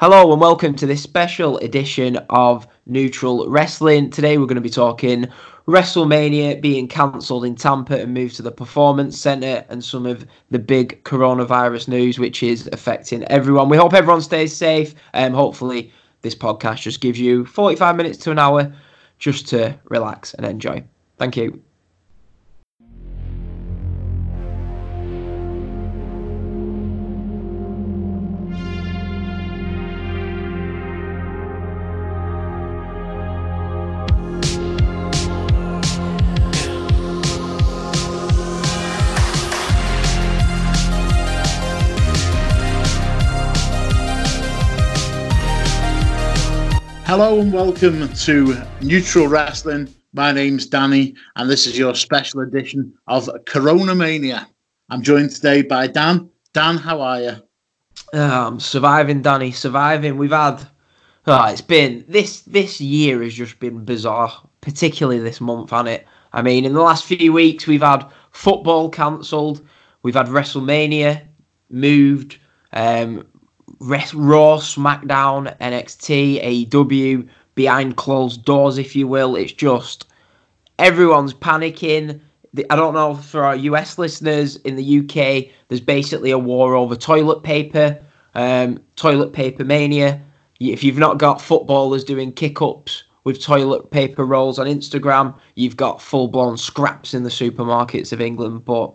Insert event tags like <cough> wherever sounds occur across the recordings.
Hello and welcome to this special edition of Neutral Wrestling. Today we're going to be talking WrestleMania being cancelled in Tampa and moved to the Performance Center and some of the big coronavirus news which is affecting everyone. We hope everyone stays safe and hopefully this podcast just gives you 45 minutes to an hour just to relax and enjoy. Thank you. Hello and welcome to Neutral Wrestling. My name's Danny, and this is your special edition of Corona Mania. I'm joined today by Dan. Dan, how are you? Um, surviving, Danny, surviving. We've had, oh, it's been this this year has just been bizarre, particularly this month, hasn't it? I mean, in the last few weeks, we've had football cancelled, we've had WrestleMania moved, um, Raw, SmackDown, NXT, AEW, behind closed doors, if you will. It's just everyone's panicking. I don't know for our US listeners in the UK, there's basically a war over toilet paper, um, toilet paper mania. If you've not got footballers doing kick ups with toilet paper rolls on Instagram, you've got full blown scraps in the supermarkets of England. But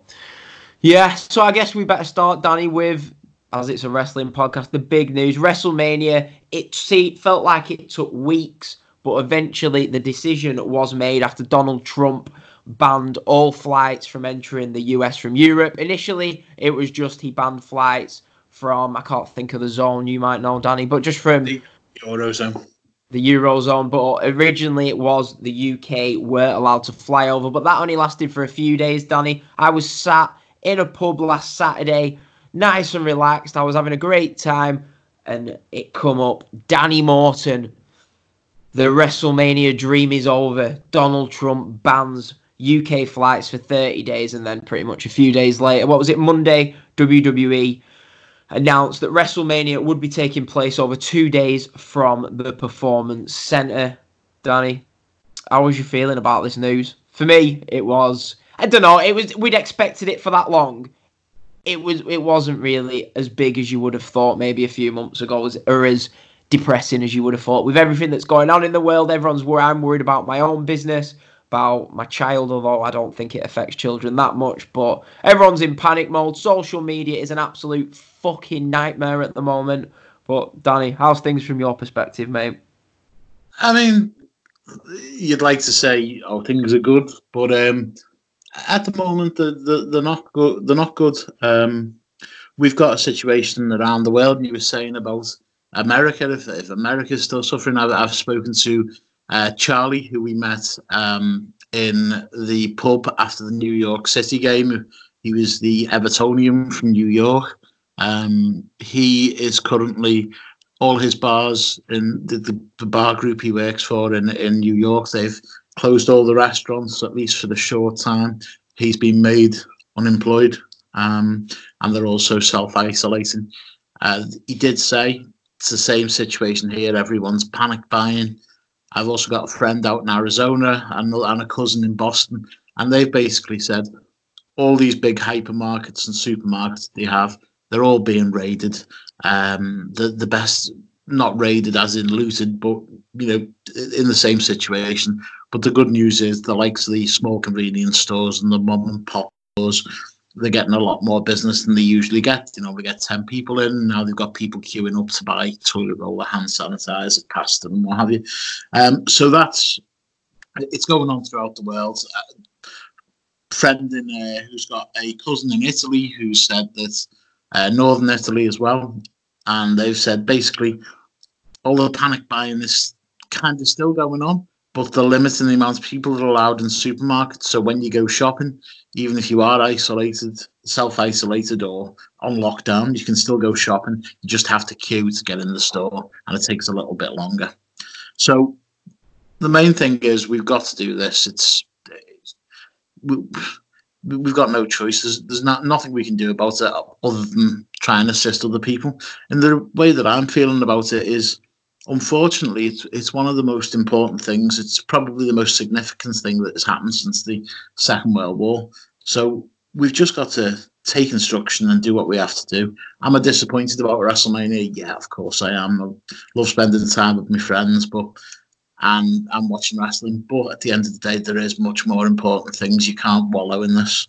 yeah, so I guess we better start, Danny, with as it's a wrestling podcast, the big news WrestleMania. It see, felt like it took weeks, but eventually the decision was made after Donald Trump banned all flights from entering the US from Europe. Initially, it was just he banned flights from I can't think of the zone you might know, Danny, but just from the Eurozone. The Eurozone, but originally it was the UK were allowed to fly over, but that only lasted for a few days, Danny. I was sat in a pub last Saturday nice and relaxed. I was having a great time, and it come up. Danny Morton, the WrestleMania dream is over. Donald Trump bans UK flights for 30 days, and then pretty much a few days later, what was it? Monday, WWE announced that WrestleMania would be taking place over two days from the Performance Center. Danny, how was you feeling about this news? For me, it was. I don't know. It was. We'd expected it for that long it was it wasn't really as big as you would have thought maybe a few months ago, or as depressing as you would have thought. With everything that's going on in the world, everyone's where I'm worried about my own business, about my child, although I don't think it affects children that much. But everyone's in panic mode. Social media is an absolute fucking nightmare at the moment. But Danny, how's things from your perspective, mate? I mean, you'd like to say, oh, things are good, but um, at the moment, they're, they're not good. They're not good. Um, we've got a situation around the world, and you were saying about America. If, if America's still suffering, I've, I've spoken to uh, Charlie, who we met um, in the pub after the New York City game. He was the Evertonian from New York. Um, he is currently all his bars in the, the, bar group he works for in in New York. They've closed all the restaurants, at least for the short time. He's been made unemployed, um, and they're also self isolating. Uh, he did say it's the same situation here. Everyone's panic buying. I've also got a friend out in Arizona and, and a cousin in Boston, and they've basically said all these big hypermarkets and supermarkets they have, they're all being raided. Um, the the best not raided as in looted, but you know, in the same situation. But the good news is the likes of the small convenience stores and the mom and pop stores, they're getting a lot more business than they usually get. You know, we get 10 people in, now they've got people queuing up to buy toilet roll, hand sanitizer, pasta, and what have you. Um, so that's it's going on throughout the world. Uh, friend in there who's got a cousin in Italy who said that uh, northern Italy as well, and they've said basically all the panic buying is kind of still going on, but they're limiting the amount of people that are allowed in supermarkets. So when you go shopping, even if you are isolated, self isolated, or on lockdown, you can still go shopping. You just have to queue to get in the store, and it takes a little bit longer. So the main thing is we've got to do this. It's we've got no choice. There's, there's not nothing we can do about it other than try and assist other people. And the way that I'm feeling about it is, unfortunately, it's it's one of the most important things. It's probably the most significant thing that has happened since the Second World War. So we've just got to take instruction and do what we have to do. Am I disappointed about WrestleMania? Yeah, of course I am. I love spending time with my friends, but and I'm watching wrestling. But at the end of the day, there is much more important things. You can't wallow in this.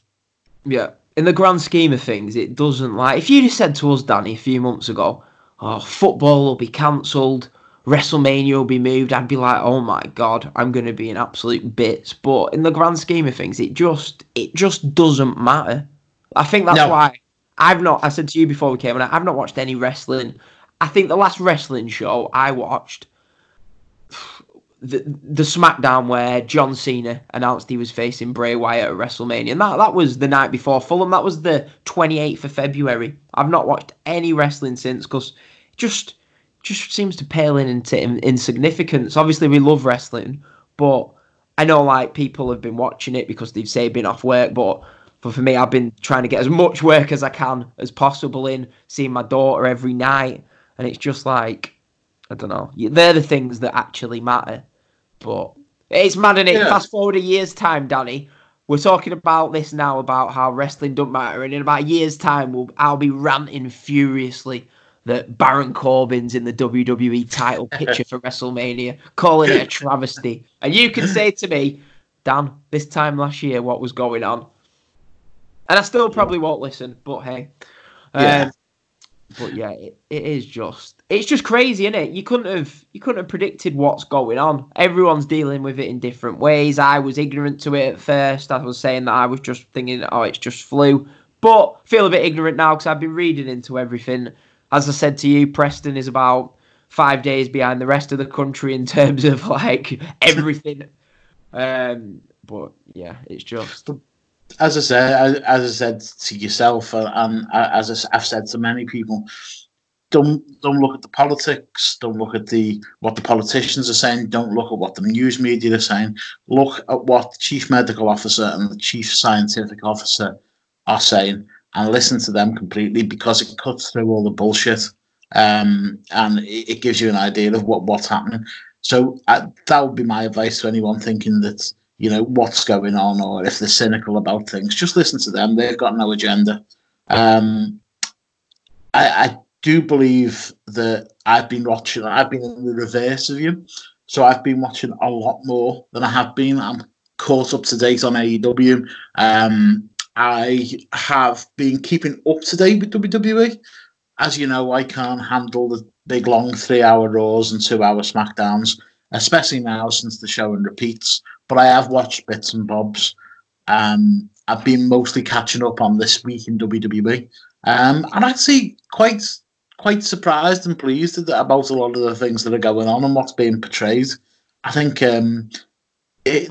Yeah. In the grand scheme of things, it doesn't like if you just said to us, Danny, a few months ago, oh, football will be cancelled, WrestleMania will be moved, I'd be like, oh my god, I'm gonna be in absolute bits. But in the grand scheme of things, it just it just doesn't matter. I think that's no. why I've not. I said to you before we came on, I've not watched any wrestling. I think the last wrestling show I watched, the the SmackDown where John Cena announced he was facing Bray Wyatt at WrestleMania, and that that was the night before Fulham. That was the 28th of February. I've not watched any wrestling since because just just seems to pale in into insignificance. Obviously, we love wrestling, but I know like people have been watching it because they've say been off work, but but for me, I've been trying to get as much work as I can as possible in, seeing my daughter every night. And it's just like, I don't know. They're the things that actually matter. But it's mad, it? Yeah. Fast forward a year's time, Danny. We're talking about this now about how wrestling don't matter, and in about a year's time, we'll, I'll be ranting furiously that Baron Corbin's in the WWE title picture for <laughs> WrestleMania, calling it a travesty. And you can say to me, Dan, this time last year, what was going on? And I still probably won't listen, but hey. Yeah. Um, But yeah, it, it is just it's just crazy, isn't it? You couldn't have you couldn't have predicted what's going on. Everyone's dealing with it in different ways. I was ignorant to it at first. I was saying that I was just thinking, oh, it's just flu. But feel a bit ignorant now because I've been reading into everything. As I said to you, Preston is about five days behind the rest of the country in terms of like <laughs> everything. um, but yeah, it's just as I said, as I said to yourself, uh, and uh, as I've said to many people, don't don't look at the politics. Don't look at the what the politicians are saying. Don't look at what the news media are saying. Look at what the chief medical officer and the chief scientific officer are saying, and listen to them completely because it cuts through all the bullshit, um, and it, it gives you an idea of what what's happening. So uh, that would be my advice to anyone thinking that you know what's going on or if they're cynical about things. Just listen to them. They've got no agenda. Um, I, I, do believe that i've been watching i've been in the reverse of you. So i've been watching a lot more than i have been. I'm caught up to date on aew um, i have been keeping up to date with wwe as you know i can't handle the big long three hour raws and two hour smackdowns especially now since the show and repeats but I have watched bits and bobs. Um, I've been mostly catching up on this week in WWE, um, I'd say quite quite surprised and pleased about a lot of the things that are going on and what's being portrayed. I think um, it,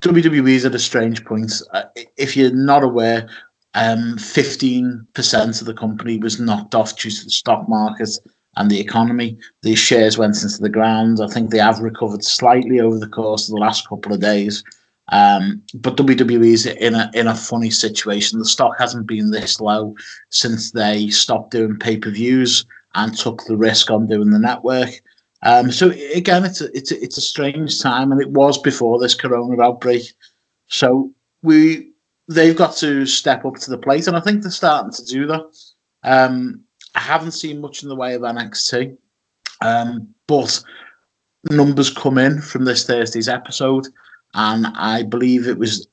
WWE is at a strange point. Uh, if you're not aware, um, 15% of the company was knocked off due to the stock market and the economy. The shares went into the ground. I think they have recovered slightly over the course of the last couple of days. Um, but WWE is in a in a funny situation. The stock hasn't been this low since they stopped doing pay per views and took the risk on doing the network. Um, so again, it's a, it's a, it's a strange time, and it was before this corona outbreak. So we they've got to step up to the plate, and I think they're starting to do that. Um, I haven't seen much in the way of NXT, um, but numbers come in from this Thursday's episode, and I believe it was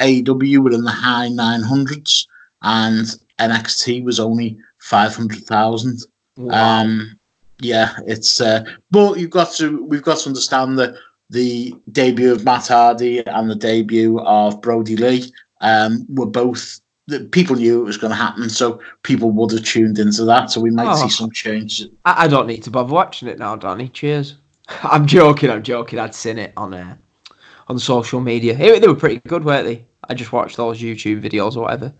AW were in the high 900s, and NXT was only 500,000. Wow. Um, yeah, it's uh, but you've got to we've got to understand that the debut of Matt Hardy and the debut of Brodie Lee um, were both that people knew it was going to happen, so people would have tuned into that. So we might oh, see some change. I, I, don't need to bother watching it now, Danny. Cheers. <laughs> I'm joking. I'm joking. I'd seen it on uh, on social media. It, they were pretty good, weren't they? I just watched those YouTube videos or whatever.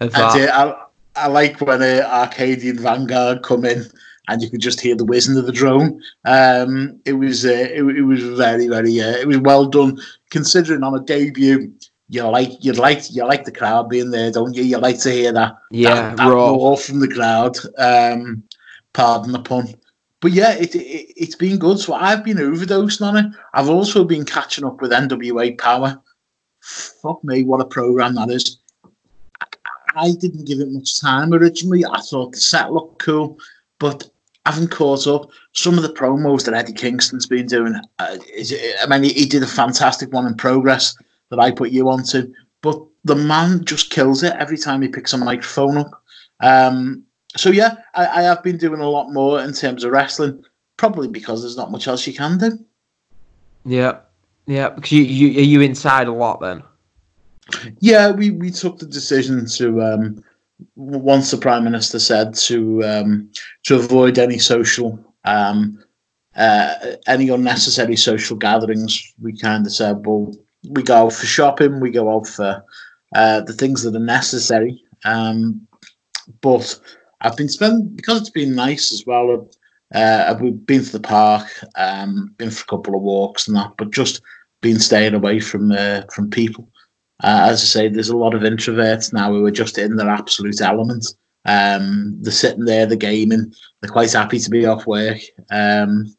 Of I, I, I like when uh, Arcadian Vanguard come in and you could just hear the whizzing of the drone. Um, it was uh, it, it was very very uh, it was well done considering on a debut you like you like you like the crowd being there, don't you? You like to hear that Yeah, that, that raw. roar from the crowd. Um, pardon the pun. But yeah, it, it it's been good. So I've been overdosing on it. I've also been catching up with NWA Power. Fuck me, what a program that is. I didn't give it much time originally. I thought the set looked cool, but I haven't caught up. Some of the promos that Eddie Kingston's been doing, uh, is, I mean, he, he did a fantastic one in progress that I put you onto, but the man just kills it every time he picks a microphone up. Um, so yeah, I, I have been doing a lot more in terms of wrestling, probably because there's not much else you can do. Yeah, yeah. Because you, you are you inside a lot then? Yeah, we, we took the decision to um, once the prime minister said to um, to avoid any social um, uh, any unnecessary social gatherings. We kind of said, well, we go out for shopping, we go out for uh, the things that are necessary. Um, but I've been spending because it's been nice as well. Uh, we've been to the park, um, been for a couple of walks and that, but just been staying away from uh, from people. Uh, as I say, there's a lot of introverts now who are just in their absolute element. Um, they're sitting there, they're gaming, they're quite happy to be off work. Um,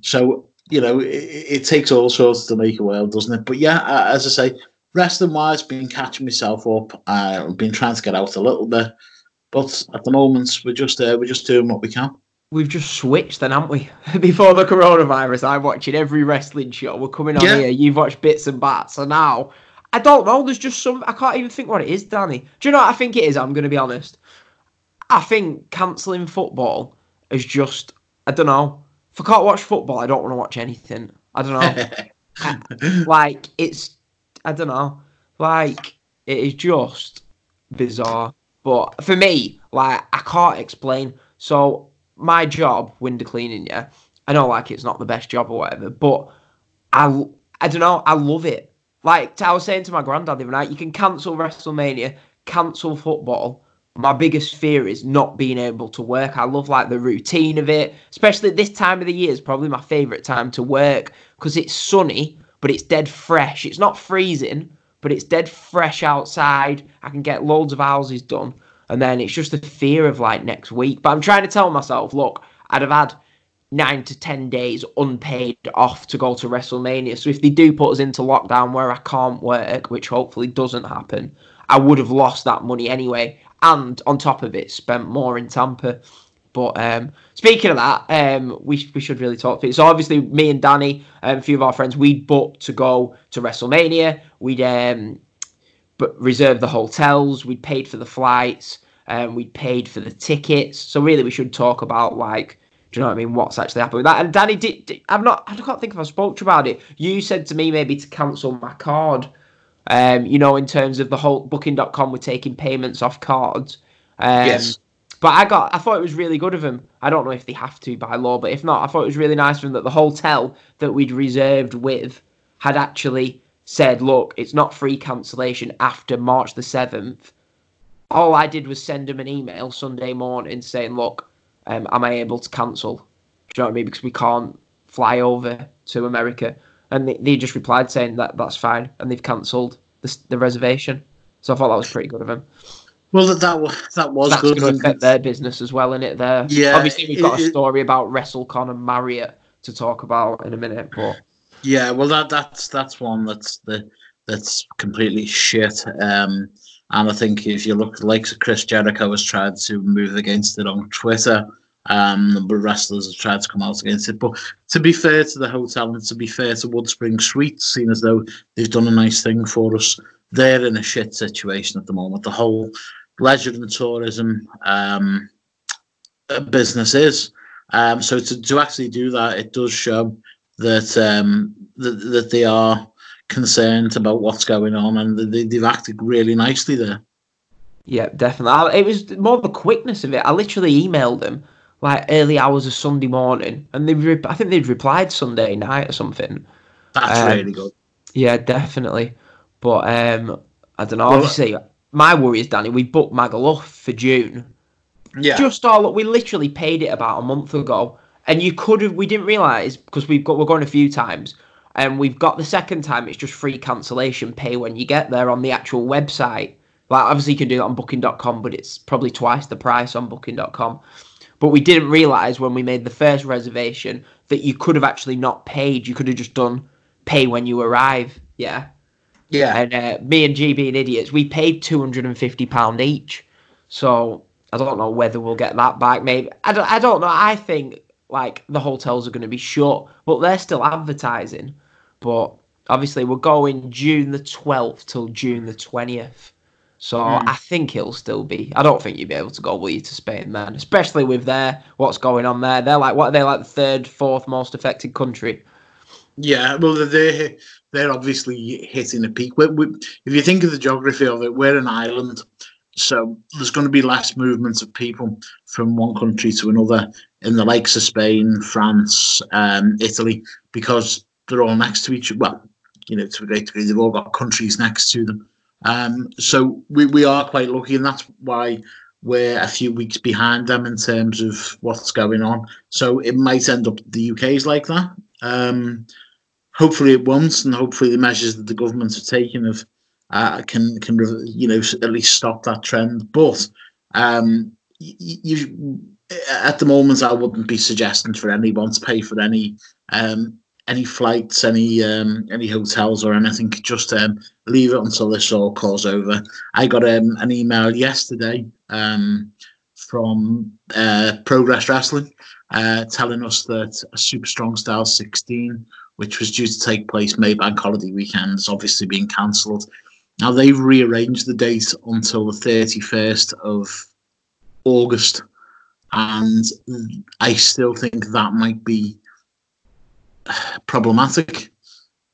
so, you know, it, it takes all sorts to make a world, doesn't it? But yeah, uh, as I say, wrestling wise, been catching myself up. Uh, I've been trying to get out a little bit, but at the moment, we're just uh, we're just doing what we can. We've just switched then, haven't we? <laughs> Before the coronavirus, I'm watching every wrestling show. We're coming on Yeah. here. You've watched bits and bats, and now I don't know. There's just some. I can't even think what it is, Danny. Do you know what I think it is? I'm going to be honest. I think cancelling football is just. I don't know. If I can't watch football, I don't want to watch anything. I don't know. <laughs> like it's I don't know. Like it is just bizarre. But for me, like I can't explain. So my job, window cleaning, yeah. I know like it's not the best job or whatever, but I I don't know, I love it. Like I was saying to my granddad the other night, you can cancel WrestleMania, cancel football. My biggest fear is not being able to work. I love like the routine of it, especially this time of the year is probably my favorite time to work because it's sunny, but it's dead fresh. It's not freezing, but it's dead fresh outside. I can get loads of houses done, and then it's just the fear of like next week. But I'm trying to tell myself, look, I'd have had nine to ten days unpaid off to go to WrestleMania. So if they do put us into lockdown where I can't work, which hopefully doesn't happen, I would have lost that money anyway. And on top of it, spent more in Tampa. But um, speaking of that, um, we, we should really talk to it. So obviously, me and Danny, and a few of our friends, we'd booked to go to WrestleMania. We'd um, but reserved the hotels. We'd paid for the flights. Um, we'd paid for the tickets. So really, we should talk about like, do you know what I mean? What's actually happened with that? And Danny, did, did I'm not? I can't think if I spoke to you about it. You said to me maybe to cancel my card. Um, you know, in terms of the whole Booking.com, we're taking payments off cards. Um, Yes. But I got, I thought it was really good of him. I don't know if they have to by law, but if not, I thought it was really nice of him that the hotel that we'd reserved with had actually said, look, it's not free cancellation after March the 7th. All I did was send him an email Sunday morning saying, look, um, am I able to cancel? Do you know what I mean? Because we can't fly over to America. And they, they just replied saying that that's fine. And they've cancelled the, the reservation. So I thought that was pretty good of him. Well, that that was that was That's good. going to affect their business as well, in it? There, Yeah, Obviously, we've got it- a it- story about WrestleCon and Marriott to talk about in a minute, but Yeah, well, that that's that's one that's the that's completely shit. Um, and I think if you look, like Chris Jericho has tried to move against it on Twitter. Um, of wrestlers have tried to come out against it. But to be fair to the hotel and to be fair to Wood Woodspring Suites, seeing as though they've done a nice thing for us, they're in a shit situation at the moment. The whole leisure and tourism um, uh, business is. Um, so to, to actually do that, it does show that um, that, that they are concerned about what's going on and they, they've acted really nicely there. yeah, definitely. I, it was more the quickness of it. I literally emailed them like early hours of Sunday morning, and they, re- I think they'd replied Sunday night or something. That's Um, really good. Yeah, definitely. But um, I don't know. Well- Obviously, my worry is Danny. We booked Magaluf for June. Yeah, just all we literally paid it about a month ago and you could have we didn't realize because we've got we're going a few times And we've got the second time, it's just free cancellation, pay when you get there on the actual website. Like, obviously, you can do that on booking.com, but it's probably twice the price on booking.com. But we didn't realize when we made the first reservation that you could have actually not paid. You could have just done pay when you arrive. Yeah. Yeah. And uh, me and G being idiots, we paid £250 each. So I don't know whether we'll get that back. Maybe. I don't, I don't know. I think like the hotels are going to be shut, but they're still advertising. But obviously, we're going June the 12th till June the 20th. So Mm. I think it'll still be. I don't think you'd be able to go will you to Spain, man. Especially with their what's going on there. They're like what are they like the third, fourth most affected country. Yeah, well, they're they're obviously hitting a peak. we we if you think of the geography of it, we're an island, so there's going to be less movement of people from one country to another in the likes of Spain, France, um, Italy, because they're all next to each other. Well, you know, to a great degree, they've all got countries next to them. Um, so we, we are quite lucky, and that's why we're a few weeks behind them in terms of what's going on. So it might end up the UK is like that. Um, hopefully it won't, and hopefully the measures that the government have taken have uh, can can you know at least stop that trend. But um, you at the moment, I wouldn't be suggesting for anyone to pay for any um, any flights, any um, any hotels or anything. Just um, leave it until this all calls over. I got um, an email yesterday um, from uh, Progress Wrestling uh, telling us that a Super Strong Style 16, which was due to take place May Bank Holiday weekend, is obviously being cancelled. Now they've rearranged the date until the 31st of August, and I still think that might be problematic.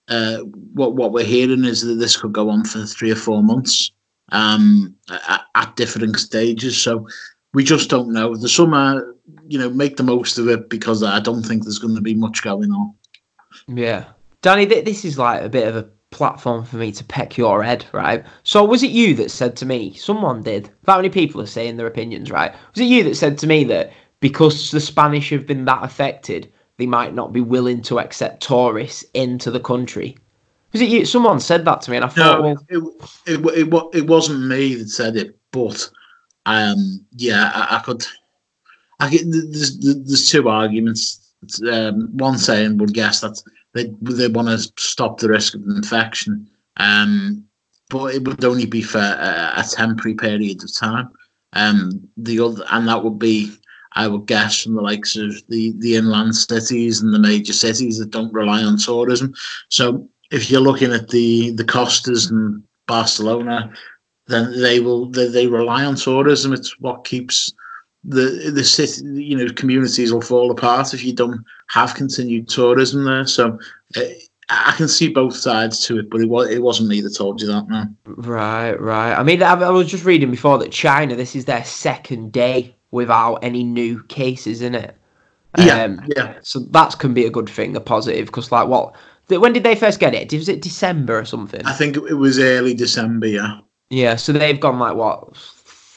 Uh, what what we're hearing is that this could go on for three or four months um, at, at different stages. So we just don't know. The summer, you know, make the most of it because I don't think there's going to be much going on. Yeah, Danny, th- this is like a bit of a platform for me to peck your head, right? So was it you that said to me? Someone did. That many people are saying their opinions, right? Was it you that said to me that because the Spanish have been that affected, they might not be willing to accept tourists into the country? Was it you? Someone said that to me, and I thought, No, well, it, it, it, it, it wasn't me that said it, but um, yeah, I, I could. I get, there's, there's two arguments. Um, one saying would guess that they they want to stop the risk of infection, um, but it would only be for a, a temporary period of time. Um, the other, and that would be, I would guess, from the likes of the the inland cities and the major cities that don't rely on tourism. So if you're looking at the the Costas and Barcelona, then they will they, they rely on tourism. It's what keeps the the city you know communities will fall apart if you don't have continued tourism there. So uh, I can see both sides to it, but it was it wasn't me that told you that. No. right, right. I mean, I, I was just reading before that China, this is their second day without any new cases in it. Yeah, Um, yeah. So that can be a good thing, a positive, because like what? When did they first get it? Was it December or something? I think it was early December. Yeah. Yeah, so they've gone like what,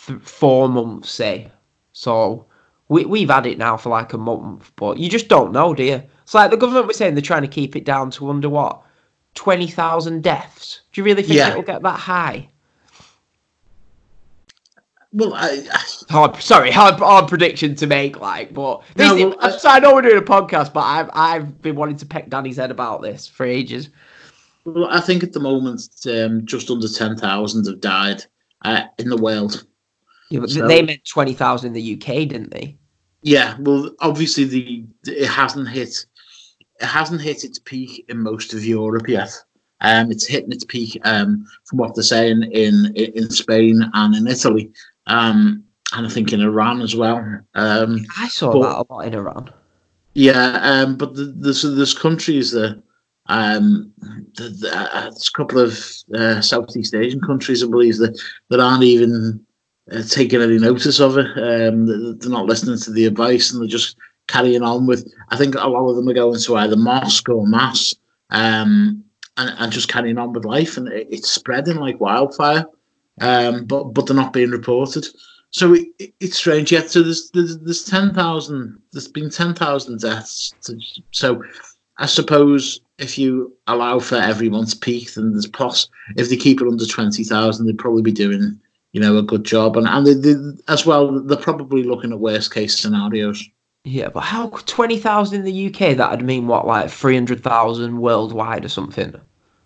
th- four months, say. So we we've had it now for like a month, but you just don't know, do you? It's like the government was saying they're trying to keep it down to under what, twenty thousand deaths. Do you really think Yeah. it'll get that high? Well, I, I Hard, sorry, hard, hard prediction to make, like, but this, No, well, I'm I- I know we're doing a podcast, but I've I've been wanting to peck Danny's head about this for ages. well, I think at the moment um, just under ten thousand have died uh, in the world. Yeah, but So- they meant twenty thousand in the UK, didn't they? Yeah, well, obviously the it hasn't hit it hasn't hit its peak in most of Europe yet. Um, it's hitting its peak um, from what they're saying in in Spain and in Italy, um, and I think in Iran as well. Um, I saw But- that a lot in Iran. yeah, um, but the, there's there's countries that um, the, the, uh, there's a couple of uh, Southeast Asian countries, I believe, that that aren't even uh, taking any notice of it. Um, they- they're not listening to the advice, and they're just carrying on with. I think a lot of them are going to either mosque or mass, um, and, and just carrying on with life, and it, it's spreading like wildfire. Um, but but they're not being reported. So it, it, it's strange. Yet, so there's there's, there's ten thousand. There's been ten thousand deaths. To, so I suppose if you allow for everyone's peak, then there's plus. If they keep it under twenty thousand, they'd probably be doing you know a good job, and and they, they, as well, they're probably looking at worst case scenarios. Yeah, but how twenty thousand in the UK? That'd mean what, like three hundred thousand worldwide or something.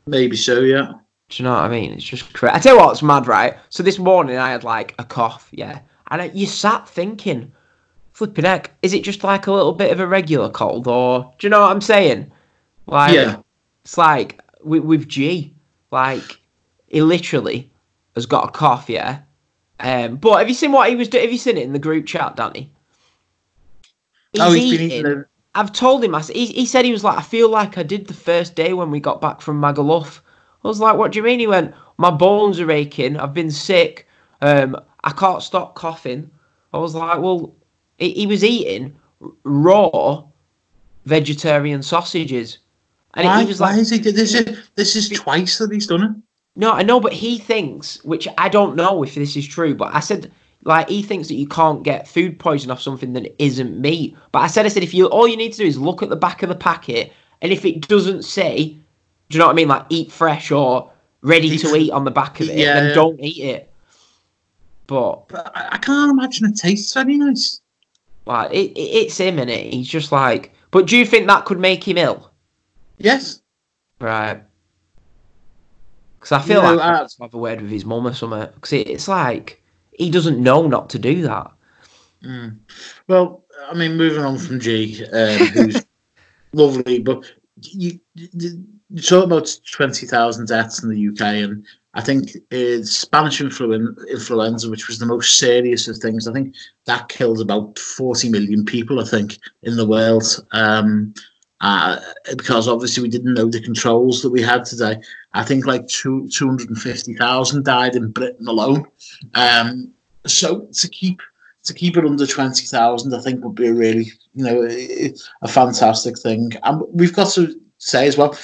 Maybe so, yeah. Do you know what I mean? It's just crazy. I tell you what's mad, right? So this morning I had like a cough, yeah, and I, you sat thinking, flipping heck, is it just like a little bit of a regular cold, or do you know what I'm saying? Like, Yeah. it's like with, with G, like he literally has got a cough, yeah. Um, but have you seen what he was doing? Have you seen it in the group chat, Danny? oh, he's been eating. I've told him. I, he, he said he was like, I feel like I did the first day when we got back from Magaluf. I was like, what do you mean? He went, my bones are aching. I've been sick. Um, I can't stop coughing. I was like, well, he, he was eating raw vegetarian sausages, and why, he was why is he? This is this is twice that he's done it. no, I know, but he thinks, which I don't know if this is true, but I said, like, he thinks that you can't get food poison off something that isn't meat. But I said, I said, if you, all you need to do is look at the back of the packet, and if it doesn't say, do you know what I mean, like, eat fresh or ready Eat to eat on the back of it, Yeah, yeah. don't eat it. But, But I, can't imagine it tastes very nice. like, it, it, it's him, and it. He's just like, but do you think that could make him ill? Yes. Right. Because I feel You know, like I have to have a word with his mum or something. Because it, it's like, he doesn't know not to do that. Mm. Well, I mean, moving on from G, um, who's <laughs> lovely, but you, you, talk about 20,000 deaths in the UK, and I think uh, Spanish influen- influenza, which was the most serious of things, I think that killed about 40 million people, I think, in the world. Um, uh, because obviously we didn't know the controls that we had today. I think like two, 250,000 died in Britain alone. Um, so to keep to keep it under 20,000, I think would be a really, you know, a, a fantastic thing. And we've got to say as well,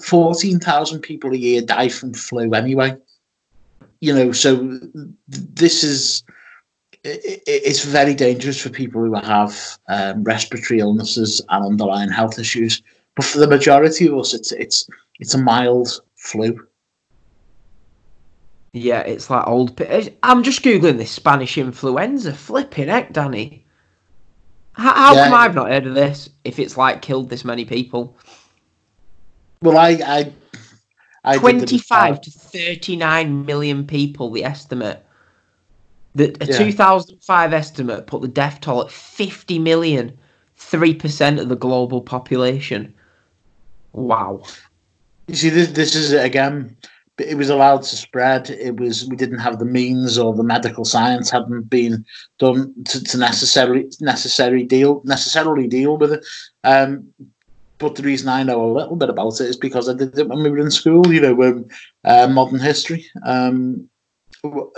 14,000 people a year die from flu anyway. You know, so this is, it's very dangerous for people who have um, respiratory illnesses and underlying health issues. But for the majority of us, it's it's it's a mild flu. Yeah, it's like old. I'm just googling this Spanish influenza. Flipping heck, Danny. How, how Yeah. come I've not heard of this? If it's like killed this many people, Well, I I, I twenty-five to thirty-nine million people. The estimate. The a Yeah. 2005 estimate put the death toll at 50 million, three percent of the global population. Wow. You see, this this is it again. It was allowed to spread. It was we didn't have the means or the medical science hadn't been done to, to necessarily necessary deal necessarily deal with it. Um, but the reason I know a little bit about it is because I did it when we were in school. You know, um, uh, modern history. Um,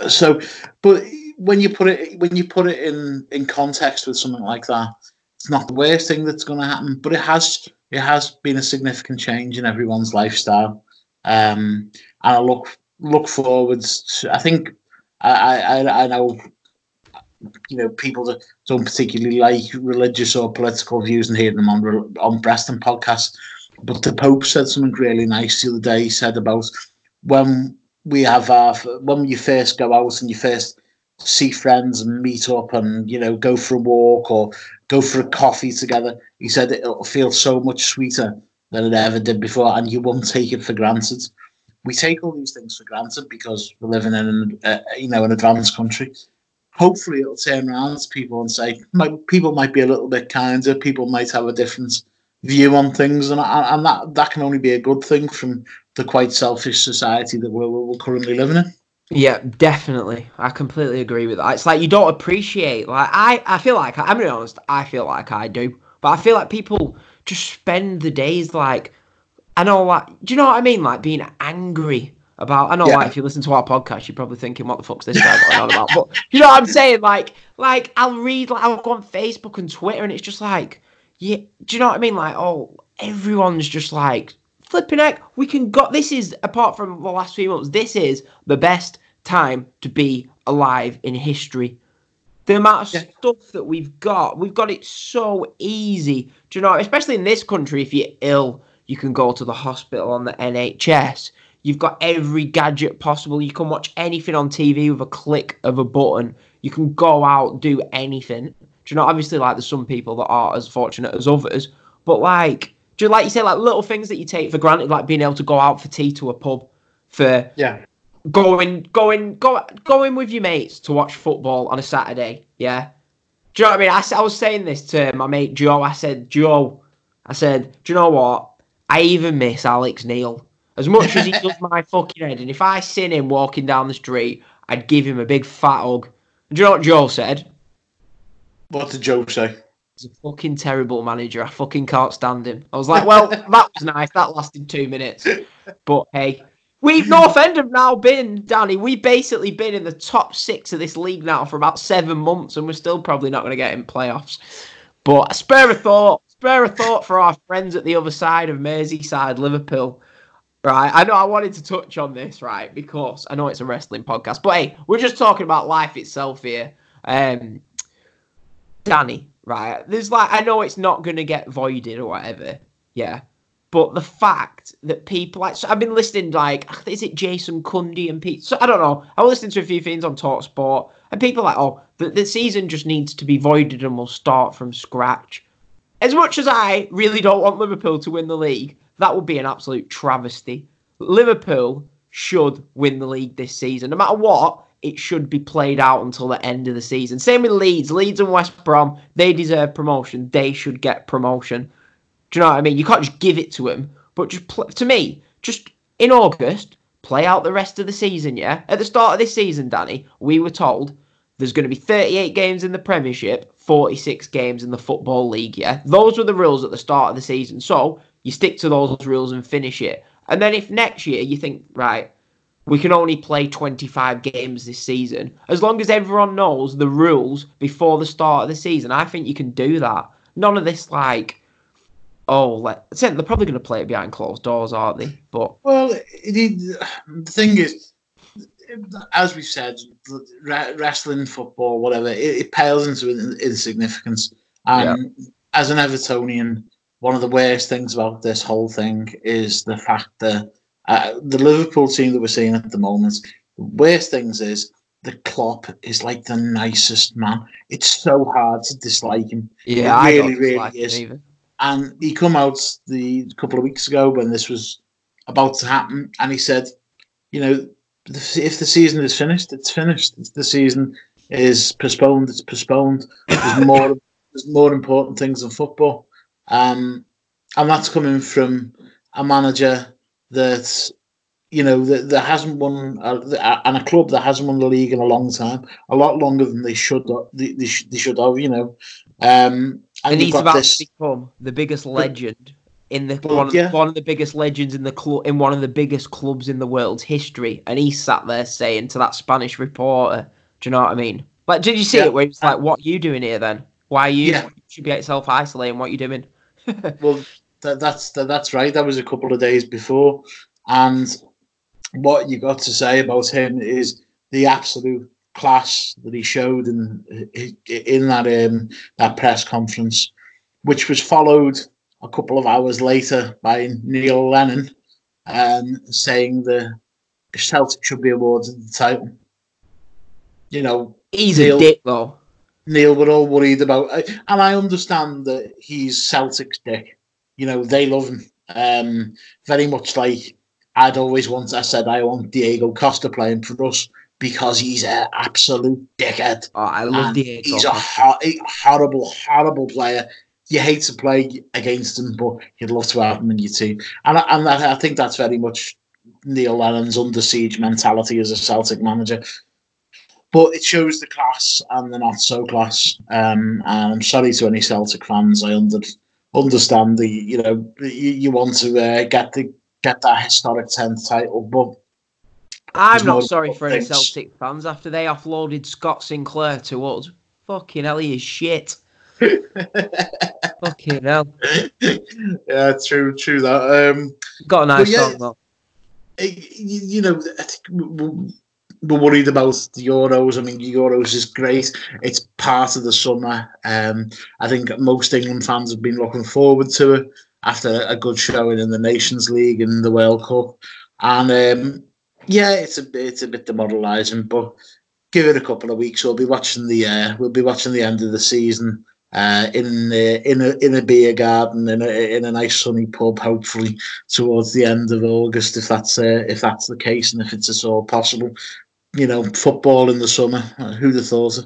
so, but when you put it when you put it in in context with something like that, it's not the worst thing that's going to happen. But it has it has been a significant change in everyone's lifestyle. Um, and I look look forwards. To, I think I, I I know you know people that don't particularly like religious or political views and hear them on on Preston podcasts. But the Pope said something really nice the other day. He said about when we have our when you first go out and you first see friends and meet up and you know go for a walk or go for a coffee together. He said it'll feel so much sweeter than it ever did before, and you won't take it for granted. We take all these things for granted because we're living in an uh, you know an advanced country. Hopefully, it'll turn around to people and say people might be a little bit kinder. People might have a different view on things, and and that that can only be a good thing from the quite selfish society that we're, we're currently living in. Yeah, definitely. I completely agree with that. It's like you don't appreciate. Like I, I feel like I'm be honest. I feel like I do, but I feel like people just spend the days like I know, like do you know what I mean? Like being angry about. I know, Yeah. like if you listen to our podcast, you're probably thinking, "What the fuck's this guy going on about?" But you know what I'm saying? Like, like I'll read, like I'll go on Facebook and Twitter, and it's just like, yeah. Do you know what I mean? Like, oh, everyone's just like flipping heck. We can go. This is apart from the last few months. This is the best time to be alive in history. The amount of Yeah. stuff that we've got, we've got it so easy. Do you know? Especially in this country, if you're ill, You can go to the hospital on the NHS. You've got every gadget possible. You can watch anything on TV with a click of a button. You can go out, do anything. Do you know? Obviously, like there's some people that aren't as fortunate as others, but like, do you like you say like little things that you take for granted, like being able to go out for tea to a pub, for Yeah. going going go going with your mates to watch football on a Saturday. Yeah. Do you know what I mean? I, I was saying this to my mate Joe. I said, Joe, I said, do you know what? I even miss Alex Neil as much as he does my fucking head. And if I seen him walking down the street, I'd give him a big fat hug. Do you know what Joe said? What did Joe say? He's a fucking terrible manager. I fucking can't stand him. I was like, well, <laughs> that was nice. That lasted two minutes. But hey, we've North End have now been, Danny, we've basically been in the top six of this league now for about seven months, and we're still probably not going to get in playoffs. But spare a thought, spare a thought for our friends at the other side of Merseyside, Liverpool. Right, I know I wanted to touch on this, right, because I know it's a wrestling podcast, but hey, we're just talking about life itself here. Um, Danny, right? There's like I know it's not gonna get voided or whatever, yeah. But the fact that people like so I've been listening like is it Jason Cundy and Pete? So I don't know. I was listening to a few things on Talksport and people like, oh, the, the season just needs to be voided and we'll start from scratch. As much as I really don't want Liverpool to win the league, that would be an absolute travesty. Liverpool should win the league this season. No matter what, it should be played out until the end of the season. Same with Leeds. Leeds and West Brom, they deserve promotion. They should get promotion. Do you know what I mean? You can't just give it to them, but just pl- to me, just in August, play out the rest of the season. Yeah, at the start of this season, Danny, we were told there's going to be 38 games in the Premiership, 46 games in the Football League. Yeah, those were the rules at the start of the season. So you stick to those rules and finish it. And then if next year you think, right, we can only play 25 games this season, as long as everyone knows the rules before the start of the season, I think you can do that. None of this like, oh, let, they're probably going to play it behind closed doors, aren't they? But Well, it, the thing is, as we said, wrestling, football, whatever, it, it pales into insignificance. And as an Evertonian, one of the worst things about this whole thing is the fact that uh, the Liverpool team that we're seeing at the moment, the worst things is the Klopp is like the nicest man. It's so hard to dislike him. yeah, It I really, really is. And he come out the couple of weeks ago when this was about to happen, and he said, you know, if the season is finished, it's finished. If the season is postponed, it's postponed. There's more, <laughs> there's more important things than football, um, and that's coming from a manager that, you know, that, that hasn't won, uh, and a club that hasn't won the league in a long time, a lot longer than they should. They, they, they should have, you know. Um, and, he's about this. to become the biggest legend in the But, one, of, yeah. one of the biggest legends in the club in one of the biggest clubs in the world's history. And he sat there saying to that Spanish reporter, "Do you know what I mean? Like, did you see Yeah. it? Where he was like, "What are you doing here then? Why are you? Yeah. You should be self isolating. What are you doing?" <laughs> Well, that, that's that, that's right. That was a couple of days before, and what you got to say about him is the absolute class that he showed in in that um, that press conference, which was followed a couple of hours later by Neil Lennon um, saying the Celtic should be awarded the title. You know, He's Neil- a dick though. Neil were all worried about, and I understand that he's Celtic's dick. You know, they love him. Um, very much like I'd always want. I said I want Diego Costa playing for us because he's an absolute dickhead. Oh, I love and Diego. He's a, ho- a horrible, horrible player. You hate to play against him, but you'd love to have him in your team. And and that, I think that's very much Neil Lennon's under siege mentality as a Celtic manager. But it shows the class and the not so class. Um, and I'm sorry to any Celtic fans. I under, understand the you know you, you want to uh, get the get that historic tenth title, but I'm not sorry for any. Celtic fans after they offloaded Scott Sinclair to us. Fucking hell, he is shit. <laughs> Fucking hell. yeah, true, true that. Um, Got a nice yeah. song though. you, you know, I think we're worried about the Euros. I mean, Euros is great. It's part of the summer. Um, I think most England fans have been looking forward to it. after a good showing in the Nations League and the World Cup. And um, yeah, it's a it's a bit demoralising, but give it a couple of weeks. We'll be watching the uh, we'll be watching the end of the season uh, in the, in a in a beer garden in a in a nice sunny pub, hopefully towards the end of August, if that's uh, if that's the case, and if it's at all possible. You know, football in the summer. Uh, Who'd have thought it?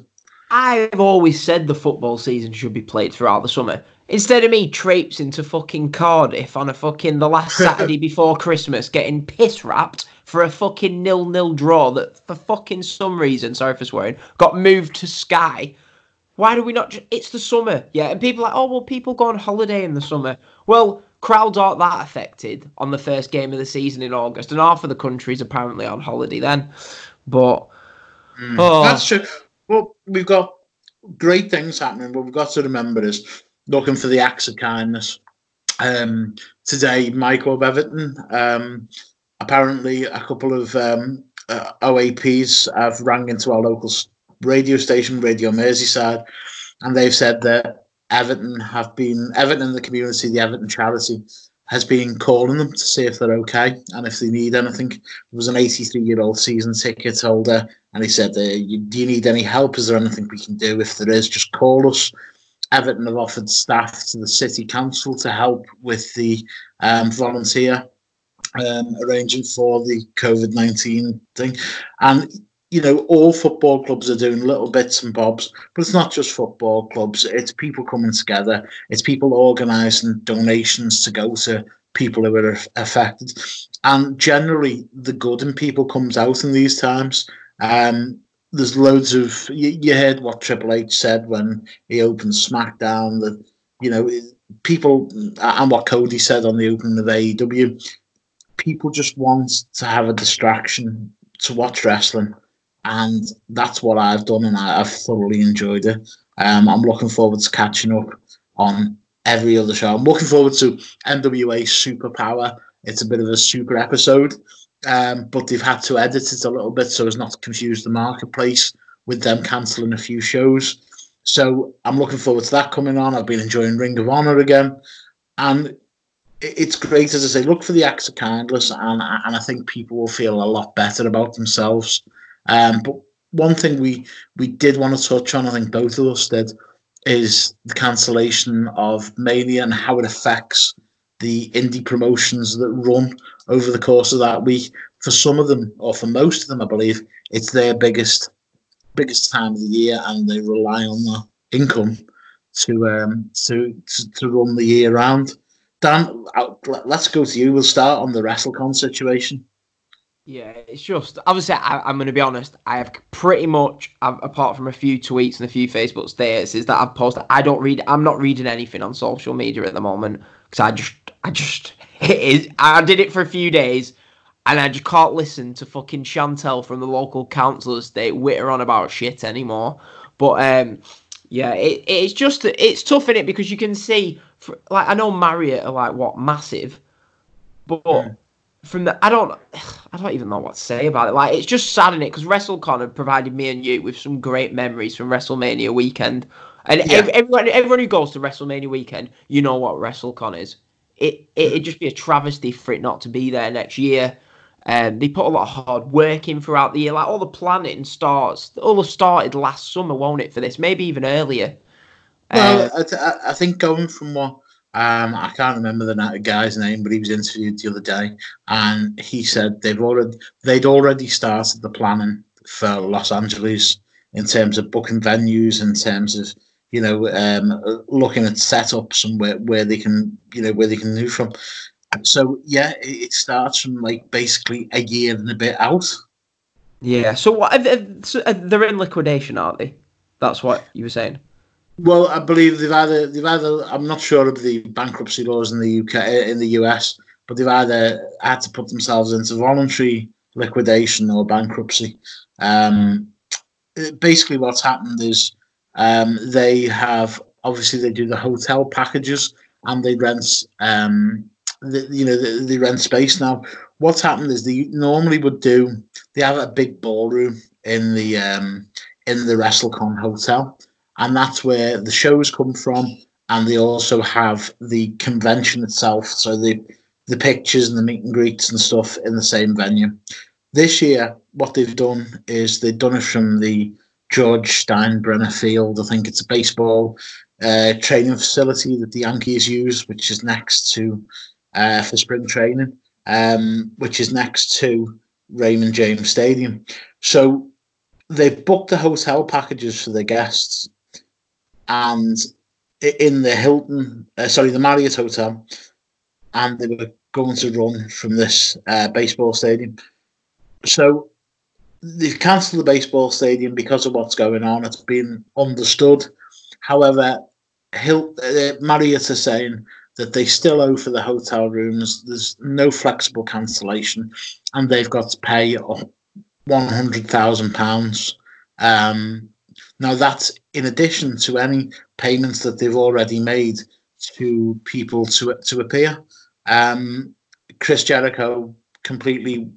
I've always said the football season should be played throughout the summer. Instead of me traipsing to fucking Cardiff on a fucking the last <laughs> Saturday before Christmas, getting piss wrapped for a fucking nil nil draw that for fucking some reason, sorry for swearing, got moved to Sky. Why do we not? Just, it's the summer, yeah. And people are like, oh well, people go on holiday in the summer. Well, crowds aren't that affected on the first game of the season in August, and half of the country's apparently on holiday then. But mm, oh. that's true. Well, we've got great things happening, but we've got to remember is looking for the acts of kindness. Um, today, Michael of Everton, um, apparently a couple of um, uh, OAPs have rang into our local radio station, Radio Merseyside, and they've said that Everton have been, Everton in the community, the Everton charity, has been calling them to see if they're okay and if they need anything. There was an 83 year old season ticket holder, and he said, uh, Do you need any help? Is there anything we can do? If there is, just call us. Everton have offered staff to the city council to help with the um, volunteer um, arranging for the COVID 19 thing. And you know, all football clubs are doing little bits and bobs, but it's not just football clubs. It's people coming together. It's people organising donations to go to people who are affected. And generally, the good in people comes out in these times. Um, there's loads of you, you heard what Triple H said when he opened SmackDown that you know people and what Cody said on the opening of AEW. People just want to have a distraction to watch wrestling and that's what I've done, and I, have thoroughly enjoyed it. Um, I'm looking forward to catching up on every other show. I'm looking forward to NWA Superpower. It's a bit of a super episode, um, but they've had to edit it a little bit so as not to confuse the marketplace with them cancelling a few shows. So I'm looking forward to that coming on. I've been enjoying Ring of Honor again, and it's great as I say. Look for the acts of kindness, and and I think people will feel a lot better about themselves um, but one thing we we did want to touch on, I think both of us did, is the cancellation of Mania and how it affects the indie promotions that run over the course of that week. For some of them, or for most of them, I believe it's their biggest biggest time of the year, and they rely on the income to um to to, to run the year round. Dan, let's go to you. We'll start on the WrestleCon situation. Yeah, it's just obviously I, am going to be honest. I have pretty much, apart from a few tweets and a few Facebook statuses that I've posted, I don't read. I'm not reading anything on social media at the moment because I just, I just, it is. I did it for a few days, and I just can't listen to fucking Chantel from the local council estate witter on about shit anymore. But um, yeah, it, it's just it's tough in it because you can see, like I know Marriott are like what massive, but. Yeah from the I don't I don't even know what to say about it. Like it's just sad in it because WrestleCon had provided me and you with some great memories from WrestleMania weekend. And yeah. everyone everyone who goes to WrestleMania weekend, you know what WrestleCon is. It, it would just be a travesty for it not to be there next year. Um, they put a lot of hard work in throughout the year. Like all the planning starts, all started last summer, won't it? For this, maybe even earlier. Well, uh, I, I think going from what um, I can't remember the guy's name, but he was interviewed the other day, and he said they've already they'd already started the planning for Los Angeles in terms of booking venues, in terms of you know um, looking at setups and where, where they can you know where they can move from. So yeah, it starts from like basically a year and a bit out. Yeah. So what? They're in liquidation, aren't they? That's what you were saying. Well, I believe they've either they've either I'm not sure of the bankruptcy laws in the UK in the US, but they've either had to put themselves into voluntary liquidation or bankruptcy. Um, basically, what's happened is um, they have obviously they do the hotel packages and they rent um, the, you know they, rent space now. What's happened is they normally would do they have a big ballroom in the um, in the WrestleCon hotel and that's where the shows come from. and they also have the convention itself. So the the pictures and the meet and greets and stuff in the same venue. This year, what they've done is they've done it from the George Steinbrenner Field. I think it's a baseball uh, training facility that the Yankees use, which is next to uh, for spring training, um, which is next to Raymond James Stadium. So they've booked the hotel packages for their guests, and in the Hilton, uh, sorry, the Marriott Hotel, and they were going to run from this uh, baseball stadium. So they've cancelled the baseball stadium because of what's going on. It's been understood. However, uh, Marriott are saying that they still owe for the hotel rooms. There's no flexible cancellation, and they've got to pay one hundred thousand um, pounds. Now that's in addition to any payments that they've already made to people to to appear. Um, Chris Jericho completely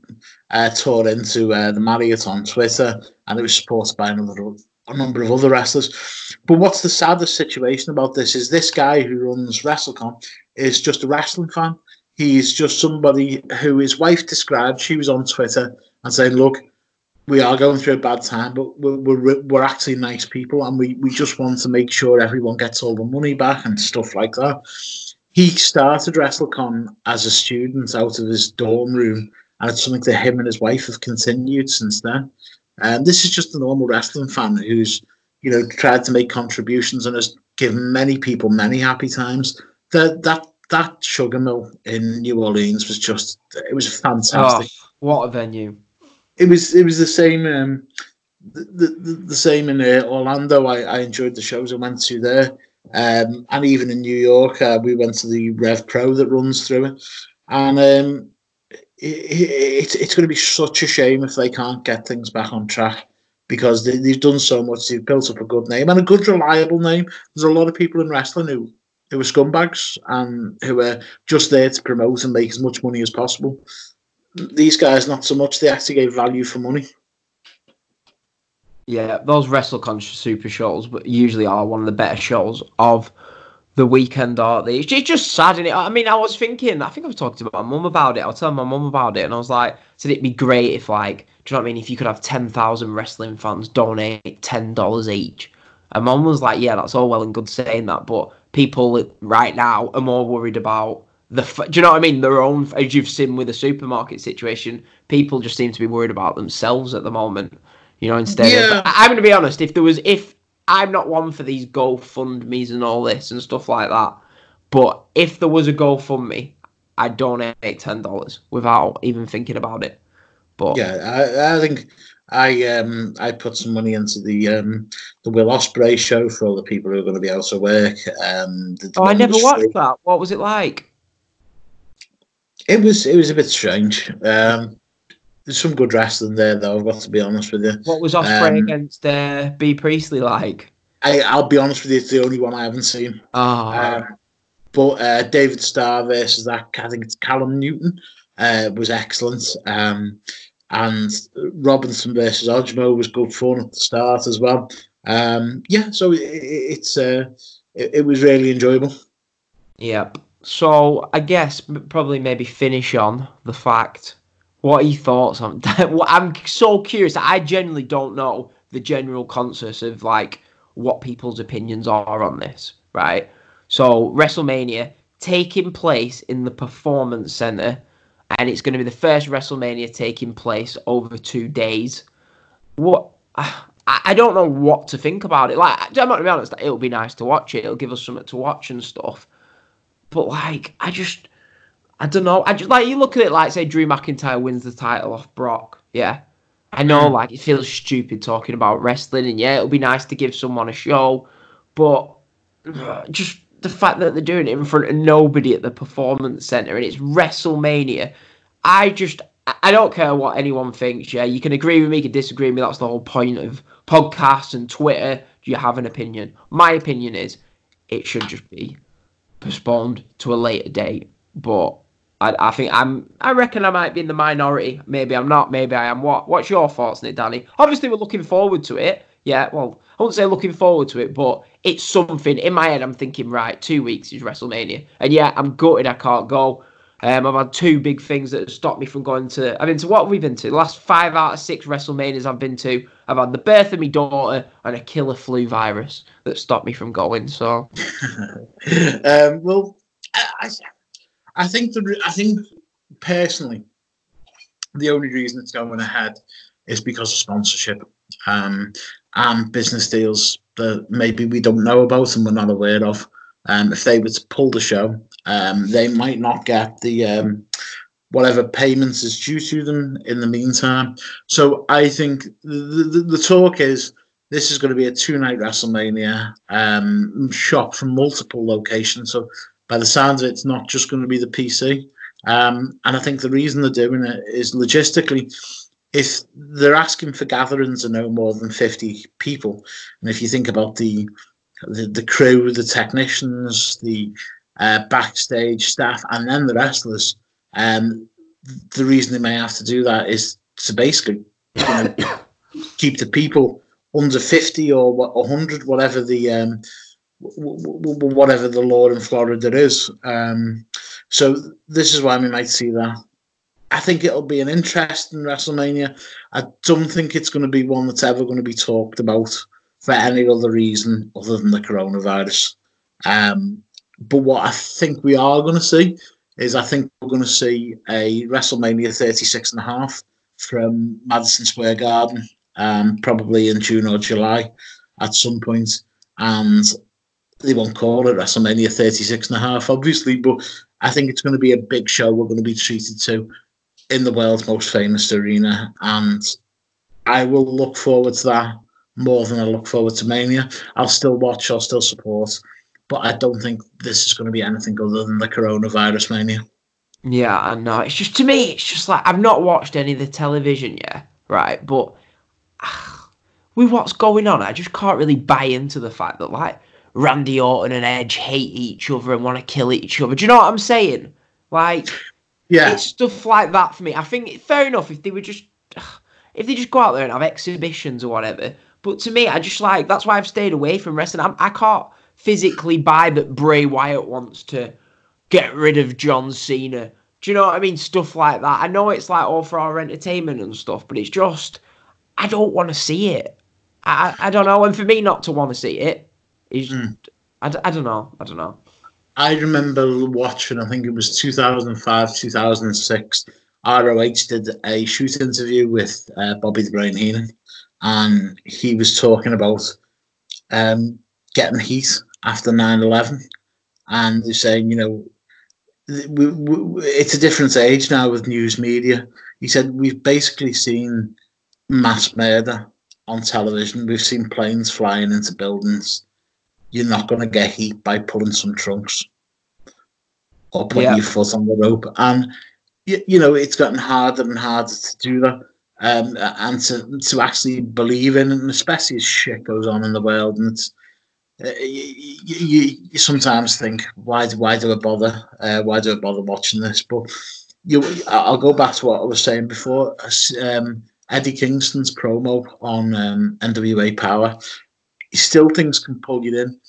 uh, tore into uh, the Marriott on Twitter, and it was supported by another a number of other wrestlers. But what's the saddest situation about this is this guy who runs WrestleCon is just a wrestling fan. He's just somebody who his wife described. She was on Twitter and saying, "Look, we are going through a bad time, but we're, we're, we're actually nice people, and we, we just want to make sure everyone gets all the money back and stuff like that." He started WrestleCon as a student out of his dorm room, and it's something that him and his wife have continued since then. And this is just a normal wrestling fan who's, you know, tried to make contributions and has given many people many happy times. That that that sugar mill in New Orleans was just it was fantastic. Oh, what a venue! It was it was the same um, the, the, the same in uh, Orlando. I, I enjoyed the shows I went to there, um, and even in New York, uh, we went to the Rev Pro that runs through it, and um, it, it's going to be such a shame if they can't get things back on track because they, have done so much. They've built up a good name and a good, reliable name. There's a lot of people in wrestling who who are scumbags and who are just there to promote and make as much money as possible. These guys, not so much. They actually get value for money. Yeah, those WrestleCon super shows, but usually are one of the better shows of the weekend, aren't they? It's just sad, is it? I mean, I was thinking, I think I was talking to my mum about it. I was telling my mum about it, and I was like, said it'd be great if, like, do you know what I mean? If you could have 10,000 wrestling fans donate $10 each. And mum was like, yeah, that's all well and good saying that, but people right now are more worried about the, do you know what I mean? Their own, as you've seen with the supermarket situation, people just seem to be worried about themselves at the moment. You know, instead yeah. of, I'm going to be honest, if there was, if I'm not one for these GoFundMe's and all this and stuff like that. But if there was a GoFundMe, I'd donate ten dollars without even thinking about it. But yeah, I, I think I um I put some money into the um the Will Ospreay show for all the people who are going to be out to work. Um, oh, I never watched that. What was it like? It was it was a bit strange. Um, there's some good wrestling there, though. I've got to be honest with you. What was Ospreay um, against uh, Bea Priestley like? I, I'll be honest with you, it's the only one I haven't seen. Oh. Um, but uh, David Starr versus that, I think it's Callum Newton, uh, was excellent. Um, and Robinson versus Ojmo was good fun at the start as well. Um, yeah, so it, it's uh, it, it was really enjoyable. Yep. So I guess probably maybe finish on the fact what your thoughts on <laughs> I'm so curious. I genuinely don't know the general consensus of like what people's opinions are on this, right? So WrestleMania taking place in the Performance Center, and it's going to be the first WrestleMania taking place over two days. What <sighs> I don't know what to think about it. Like, I'm not to be honest, it'll be nice to watch it. It'll give us something to watch and stuff. But like, I just I don't know. I just like you look at it like say Drew McIntyre wins the title off Brock. Yeah. I know, hmm. like it feels stupid talking about wrestling, and yeah, it'll be nice to give someone a show, but just the fact that they're doing it in front of nobody at the performance center and it's WrestleMania, I just I don't care what anyone thinks. Yeah, you can agree with me, you can disagree with me. That's the whole point of podcasts and Twitter. Do you have an opinion? My opinion is it should just be postponed to a later date. But I, I think I'm. I reckon I might be in the minority. Maybe I'm not. Maybe I am. What? What's your thoughts, on it, Danny? Obviously, we're looking forward to it. Yeah, well, I won't say looking forward to it, but it's something. In my head, I'm thinking, right, two weeks is WrestleMania. And yeah, I'm gutted I can't go. Um, I've had two big things that have stopped me from going to. I've been to what we've we been to? The last five out of six WrestleManias I've been to. I've had the birth of my daughter and a killer flu virus that stopped me from going. So, <laughs> um, well, I, I think the I think personally, the only reason it's going ahead is because of sponsorship um, and business deals that maybe we don't know about and we're not aware of. Um, if they were to pull the show, um, they might not get the um, whatever payments is due to them in the meantime. So I think the, the, the talk is this is going to be a two night WrestleMania um, shot from multiple locations. So by the sounds of it, it's not just going to be the PC. Um, and I think the reason they're doing it is logistically, if they're asking for gatherings of no more than 50 people, and if you think about the the, the crew, the technicians, the uh, backstage staff, and then the wrestlers, um, the reason they may have to do that is to basically you know, <coughs> keep the people under 50 or 100, whatever the um, whatever the law in Florida is. Um, so this is why we might see that. I think it'll be an interesting WrestleMania. I don't think it's going to be one that's ever going to be talked about for any other reason other than the coronavirus. Um, but what I think we are going to see is I think we're going to see a WrestleMania 36 and a half from Madison Square Garden, um, probably in June or July at some point. And they won't call it WrestleMania 36 and a half, obviously, but I think it's going to be a big show we're going to be treated to in the world's most famous arena. And I will look forward to that more than I look forward to Mania. I'll still watch, I'll still support, but I don't think this is going to be anything other than the coronavirus Mania. Yeah, I know. It's just, to me, it's just like, I've not watched any of the television yet, right? But uh, <sighs> with what's going on, I just can't really buy into the fact that, like, Randy Orton and Edge hate each other and want to kill each other. Do you know what I'm saying? Like, yeah, it's stuff like that for me. I think it's fair enough if they were just <sighs> if they just go out there and have exhibitions or whatever. But to me, I just like that's why I've stayed away from wrestling. I'm, I can not physically buy that Bray Wyatt wants to get rid of John Cena. Do you know what I mean? Stuff like that. I know it's like all for our entertainment and stuff, but it's just I don't want to see it. I I don't know. And for me not to want to see it, He's, mm. I, I don't know. I don't know. I remember watching, I think it was 2005, 2006. ROH did a shoot interview with uh, Bobby the Brain Heenan, and he was talking about um, getting heat after 9 11. And they're saying, you know, we, we, it's a different age now with news media. He said, We've basically seen mass murder on television, we've seen planes flying into buildings you're not going to get heat by pulling some trunks or putting yeah. your foot on the rope. And you, you, know, it's gotten harder and harder to do that. Um, and to to actually believe in, and especially as shit goes on in the world, and uh, you, you, you, sometimes think, why do why do I bother? Uh, why do I bother watching this? But you, I'll go back to what I was saying before. Um, Eddie Kingston's promo on um, NWA Power still things can pull you in.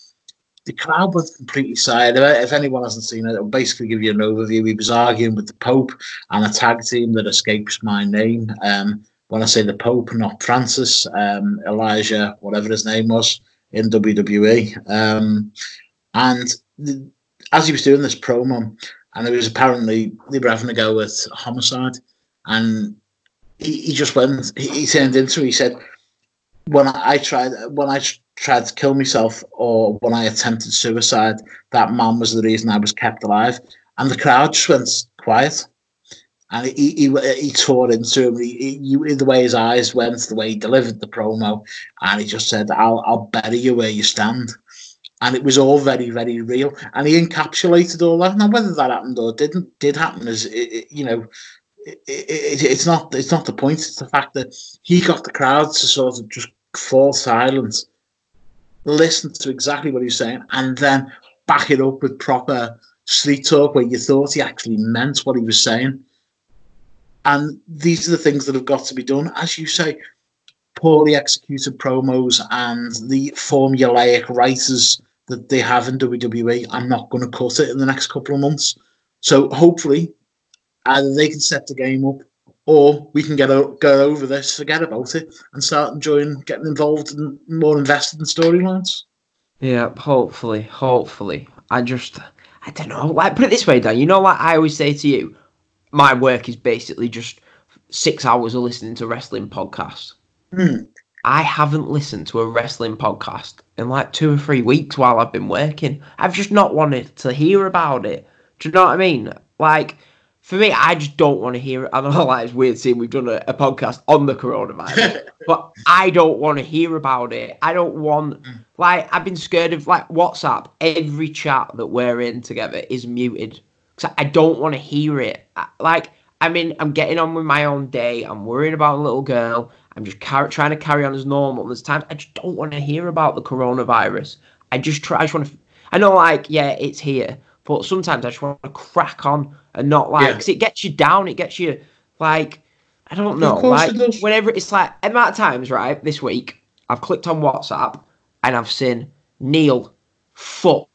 The crowd was completely silent. If anyone hasn't seen it, it'll basically give you an overview. He was arguing with the Pope and a tag team that escapes my name. Um, when I say the Pope, not Francis, um, Elijah, whatever his name was in WWE. Um, and the, as he was doing this promo, and it was apparently they were having a go at homicide, and he, he just went, he, he turned into, he said, when I tried, when I tried to kill myself or when I attempted suicide, that man was the reason I was kept alive. And the crowd just went quiet. And he, he, he tore into him. He, he, the way his eyes went, the way he delivered the promo, and he just said, "I'll I'll bury you where you stand." And it was all very very real. And he encapsulated all that. Now whether that happened or didn't did happen is you know it, it, it's not it's not the point. It's the fact that he got the crowds to sort of just fall silent listen to exactly what he's saying, and then back it up with proper street talk where you thought he actually meant what he was saying. And these are the things that have got to be done. As you say, poorly executed promos and the formulaic writers that they have in WWE I'm not going to cut it in the next couple of months. So hopefully, either they can set the game up, or we can get o- go over this, forget about it, and start enjoying getting involved and more invested in storylines. Yeah, hopefully, hopefully. I just, I don't know. Like, put it this way, Dan. You know, what I always say to you, my work is basically just six hours of listening to wrestling podcasts. Hmm. I haven't listened to a wrestling podcast in like two or three weeks while I've been working. I've just not wanted to hear about it. Do you know what I mean? Like, for me, I just don't want to hear it. I don't know like it's weird seeing we've done a, a podcast on the coronavirus, <laughs> but I don't want to hear about it. I don't want mm. like I've been scared of like WhatsApp. Every chat that we're in together is muted because I don't want to hear it. I- Like I mean, I'm getting on with my own day. I'm worrying about a little girl. I'm just car- trying to carry on as normal. There's times I just don't want to hear about the coronavirus. I just try. I just want to. I know, like, yeah, it's here, but sometimes I just want to crack on and not like. Yeah. 'cause it gets you down. It gets you like. I don't know. Like whenever it's like amount of times, right? This week, I've clicked on WhatsApp and I've seen Neil fuck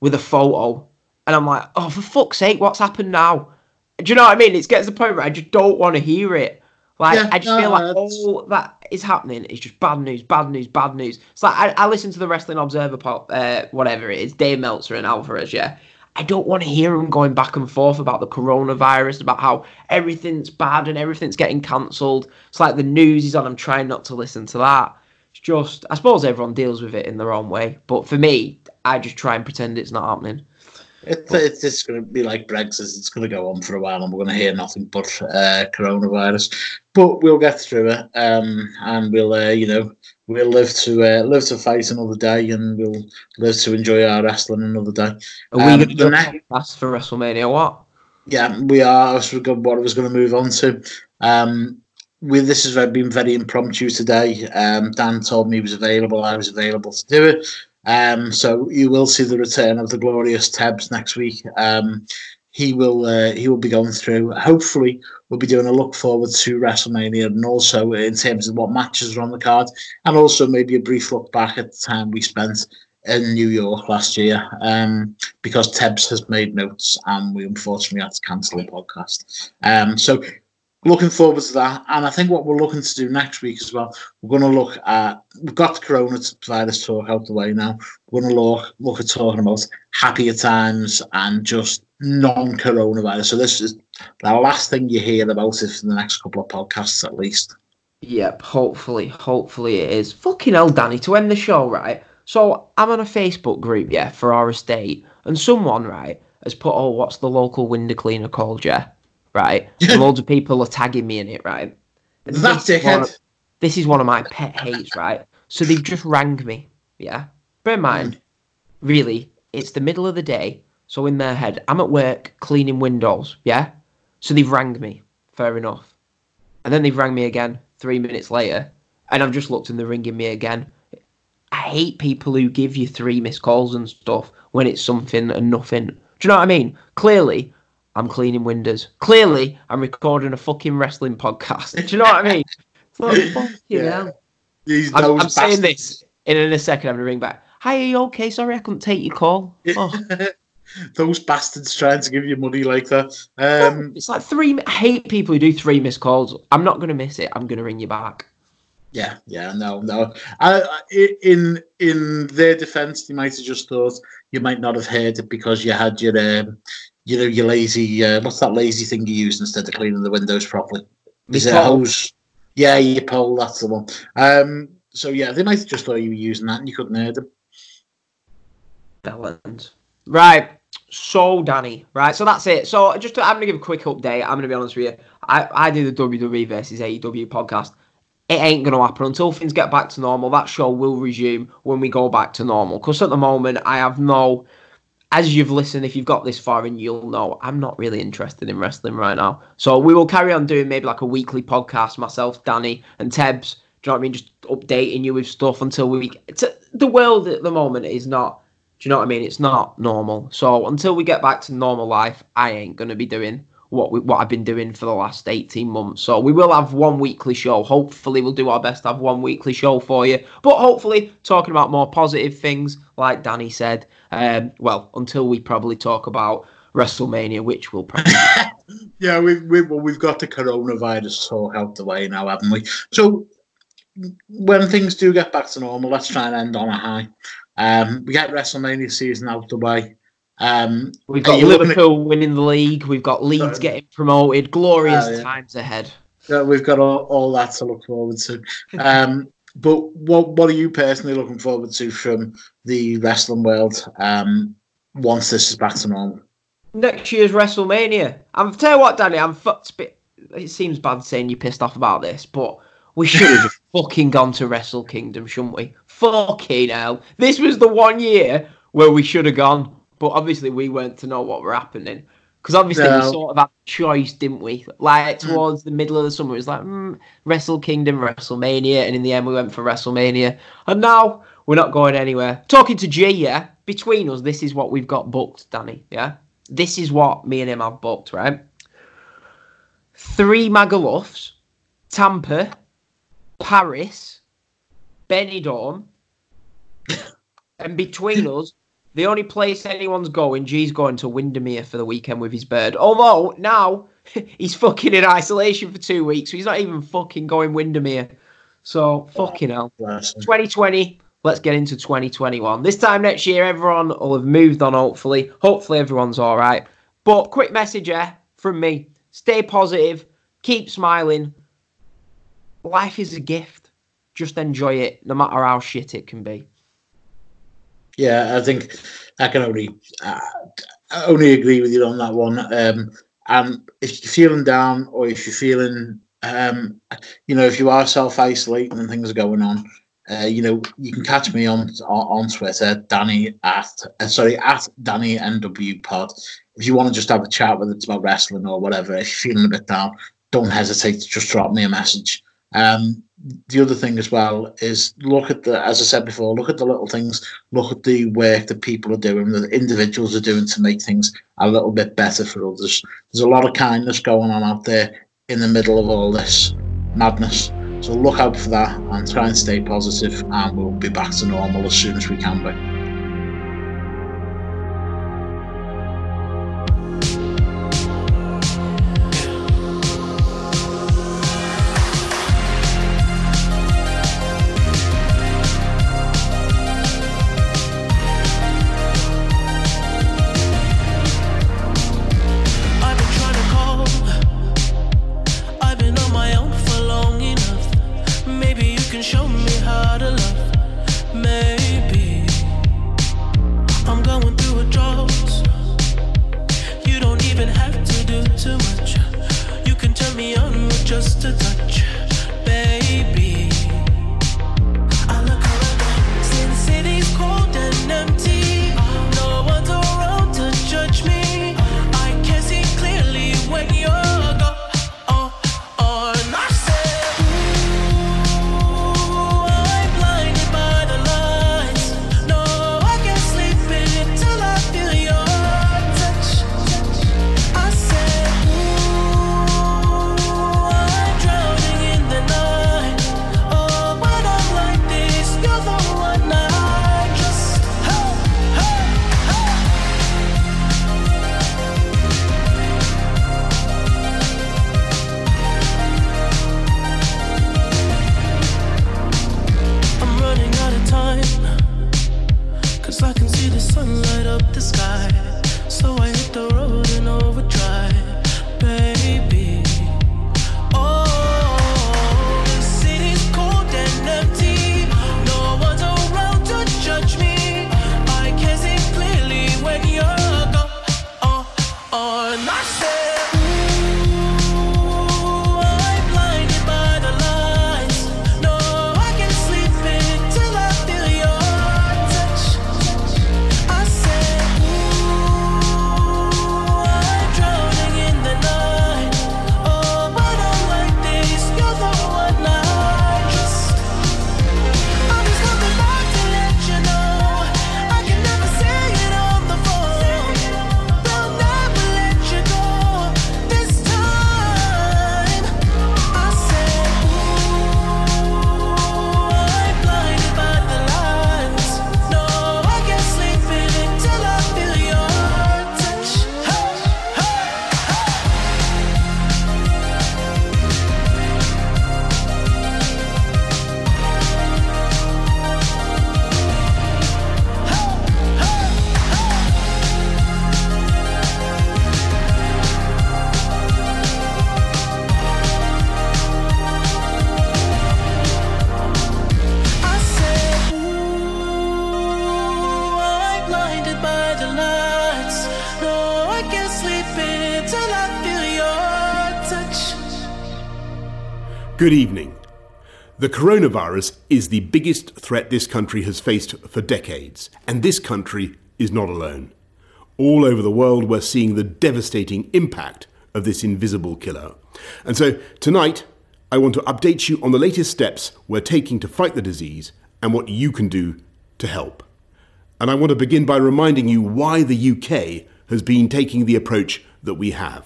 with a photo, and I'm like, oh, for fuck's sake, what's happened now? Do you know what I mean? It gets to the point where I just don't want to hear it. Like Yeah, I just no, feel like all that is happening is just bad news, bad news, bad news. It's like I, I listen to the Wrestling Observer, pop, uh, whatever it is, Dave Meltzer and Alvarez. Yeah, I don't want to hear them going back and forth about the coronavirus, about how everything's bad and everything's getting cancelled. It's like the news is on. I'm trying not to listen to that. It's just, I suppose everyone deals with it in their own way, but for me, I just try and pretend it's not happening. It, it's just going to be like Brexit. It's going to go on for a while, and we're going to hear nothing but uh, coronavirus. But we'll get through it, um, and we'll, uh, you know, we'll live to uh, live to fight another day, and we'll live to enjoy our wrestling another day. Are we Um, going to the do a next- podcast for WrestleMania? What? Yeah, we are. That's what I was going to move on to. Um, we, this has been very impromptu today. Um, Dan told me he was available. I was available to do it. Um, so you will see the return of the glorious Tebs next week. Um, he will uh, he will be going through. Hopefully, we'll be doing a look forward to WrestleMania, and also in terms of what matches are on the card, and also maybe a brief look back at the time we spent in New York last year. Um, because Tebs has made notes, and we unfortunately had to cancel the podcast. Um, so looking forward to that. And I think what we're looking to do next week as well, we're going to look at we've got the coronavirus talk out the way now. We're going to look look at talking about happier times and just non-coronavirus. So this is the last thing you hear about it for the next couple of podcasts at least. Yep, hopefully, hopefully it is. Fucking hell, Danny, to end the show, right? So I'm on a Facebook group, yeah, for our estate, and someone, right, has put, oh, what's the local window cleaner called, yeah? Right? <laughs> And loads of people are tagging me in it, right? And That this is one of- this is one of my pet hates, right? So they've just rang me, yeah? Bear in mind, really, it's the middle of the day, so in their head, I'm at work cleaning windows, yeah? So they've rang me, fair enough. And then they've rang me again three minutes later, and I've just looked and they're ringing me again. I hate people who give you three missed calls and stuff when it's something and nothing. Do you know what I mean? Clearly, I'm cleaning windows. Clearly, I'm recording a fucking wrestling podcast. Do you know what I mean? <laughs> It's like, fucking Yeah. hell. These I'm, I'm saying this, and in a second I'm going to ring back. Hi, are you okay? Sorry, I couldn't take your call. <laughs> Oh, those bastards trying to give you money like that. Um, it's like three. I hate people who do three missed calls. I'm not going to miss it. I'm going to ring you back. Yeah, yeah, no, no. I, I, in in their defence, they might have just thought you might not have heard it because you had your, um, you know, your lazy. Uh, what's that lazy thing you use instead of cleaning the windows properly? Is it a hose? Yeah, your pole. That's the one. Um, so yeah, they might have just thought you were using that and you couldn't hear them. Bellend. Right. So Danny, right? So that's it. So just to, I'm gonna give a quick update. I'm gonna be honest with you. I I do the WWE versus AEW podcast. It ain't gonna happen until things get back to normal. That show will resume when we go back to normal. Because at the moment, I have no. As you've listened, if you've got this far and you'll know, I'm not really interested in wrestling right now. So we will carry on doing maybe like a weekly podcast, myself, Danny, and Tebs. Do you know what I mean? Just updating you with stuff until we. It's, the world at the moment is not do you know what I mean? It's not normal. So until we get back to normal life, I ain't gonna be doing what we, what I've been doing for the last 18 months. So we will have one weekly show. Hopefully we'll do our best to have one weekly show for you. But hopefully talking about more positive things, like Danny said. Um, well, until we probably talk about WrestleMania, which we'll probably. <laughs> yeah, we've we've, well, we've got the coronavirus talk out the way now, haven't we? So when things do get back to normal, let's try and end on a high. Um, we get WrestleMania season out the way. Um, We've got Liverpool at... winning the league. We've got Leeds getting promoted. Glorious uh, yeah. times ahead. We've got all, all that to look forward to. Um, <laughs> but what what are you personally looking forward to from the wrestling world um, once this is back to normal? Next year's WrestleMania. I'm tell you what, Danny. I'm fucked. Bit, It seems bad saying you're pissed off about this, but we should have <laughs> fucking gone to Wrestle Kingdom, shouldn't we? Fucking hell! This was the one year where we should have gone but obviously we weren't to know what were happening because obviously no. we sort of had a choice, didn't we? Like mm. towards the middle of the summer, it was like mm, Wrestle Kingdom, WrestleMania, and in the end we went for WrestleMania, and now we're not going anywhere. Talking to G, yeah, between us, this is what we've got booked, Danny. Yeah, this is what me and him have booked, right? Three Magalufs, Tampa, Paris, Benidorm, <laughs> and between us, the only place anyone's going, G's going to Windermere for the weekend with his bird. Although now <laughs> he's fucking in isolation for two weeks, so he's not even fucking going Windermere. So fucking hell. 2020. Let's get into 2021. This time next year, everyone will have moved on. Hopefully, hopefully everyone's all right. But quick message from me: stay positive, keep smiling. Life is a gift. Just enjoy it, no matter how shit it can be. Yeah, I think I can only uh, only agree with you on that one. Um, and if you're feeling down, or if you're feeling, um, you know, if you are self isolating and things are going on, uh, you know, you can catch me on on Twitter, Danny at uh, sorry at Danny NW Pod. If you want to just have a chat, whether it's about wrestling or whatever, if you're feeling a bit down, don't hesitate to just drop me a message. Um, the other thing as well is look at the, as I said before, look at the little things, look at the work that people are doing, that individuals are doing to make things a little bit better for others. There's a lot of kindness going on out there in the middle of all this madness. So look out for that and try and stay positive, and we'll be back to normal as soon as we can be. Good evening. The coronavirus is the biggest threat this country has faced for decades, and this country is not alone. All over the world, we're seeing the devastating impact of this invisible killer. And so, tonight, I want to update you on the latest steps we're taking to fight the disease and what you can do to help. And I want to begin by reminding you why the UK has been taking the approach that we have.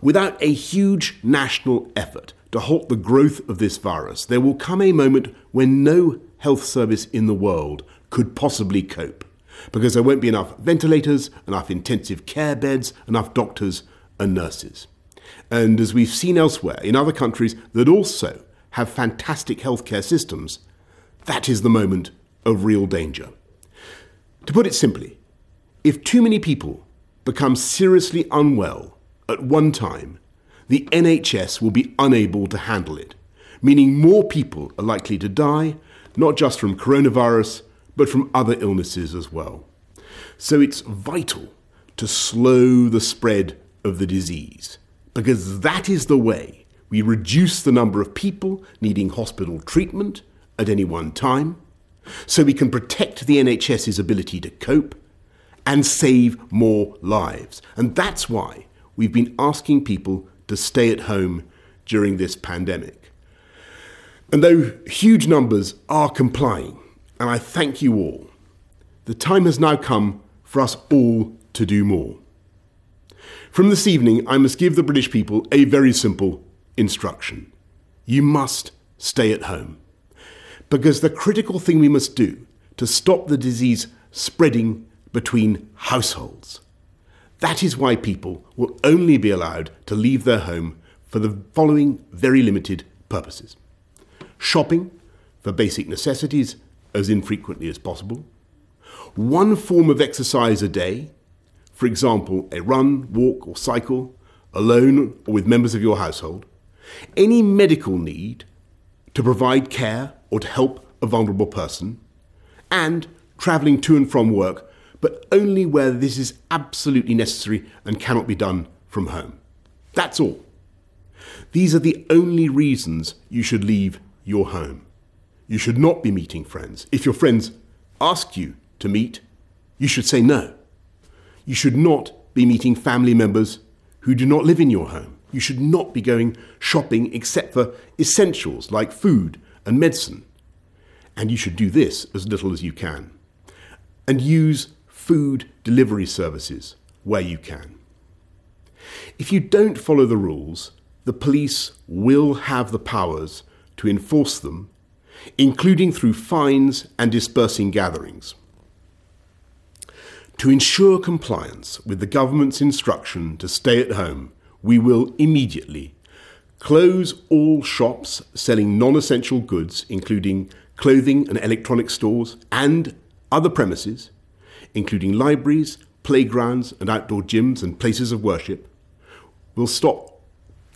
Without a huge national effort to halt the growth of this virus, there will come a moment when no health service in the world could possibly cope. Because there won't be enough ventilators, enough intensive care beds, enough doctors and nurses. And as we've seen elsewhere in other countries that also have fantastic healthcare systems, that is the moment of real danger. To put it simply, if too many people become seriously unwell at one time, the NHS will be unable to handle it, meaning more people are likely to die, not just from coronavirus, but from other illnesses as well. So it's vital to slow the spread of the disease, because that is the way we reduce the number of people needing hospital treatment at any one time, so we can protect the NHS's ability to cope and save more lives. And that's why we've been asking people to stay at home during this pandemic. And though huge numbers are complying, and I thank you all, the time has now come for us all to do more. From this evening, I must give the British people a very simple instruction. You must stay at home. Because the critical thing we must do to stop the disease spreading between households. That is why people will only be allowed to leave their home for the following very limited purposes. Shopping for basic necessities as infrequently as possible, one form of exercise a day, for example, a run, walk, or cycle, alone or with members of your household, any medical need to provide care or to help a vulnerable person, and travelling to and from work, but only where this is absolutely necessary and cannot be done from home. That's all. These are the only reasons you should leave your home. You should not be meeting friends. If your friends ask you to meet, you should say no. You should not be meeting family members who do not live in your home. You should not be going shopping except for essentials like food and medicine. And you should do this as little as you can. And use food delivery services where you can. If you don't follow the rules, the police will have the powers to enforce them, including through fines and dispersing gatherings. To ensure compliance with the government's instruction to stay at home, we will immediately close all shops selling non essential goods, including clothing and electronic stores, and other premises, including libraries, playgrounds, and outdoor gyms and places of worship. We'll stop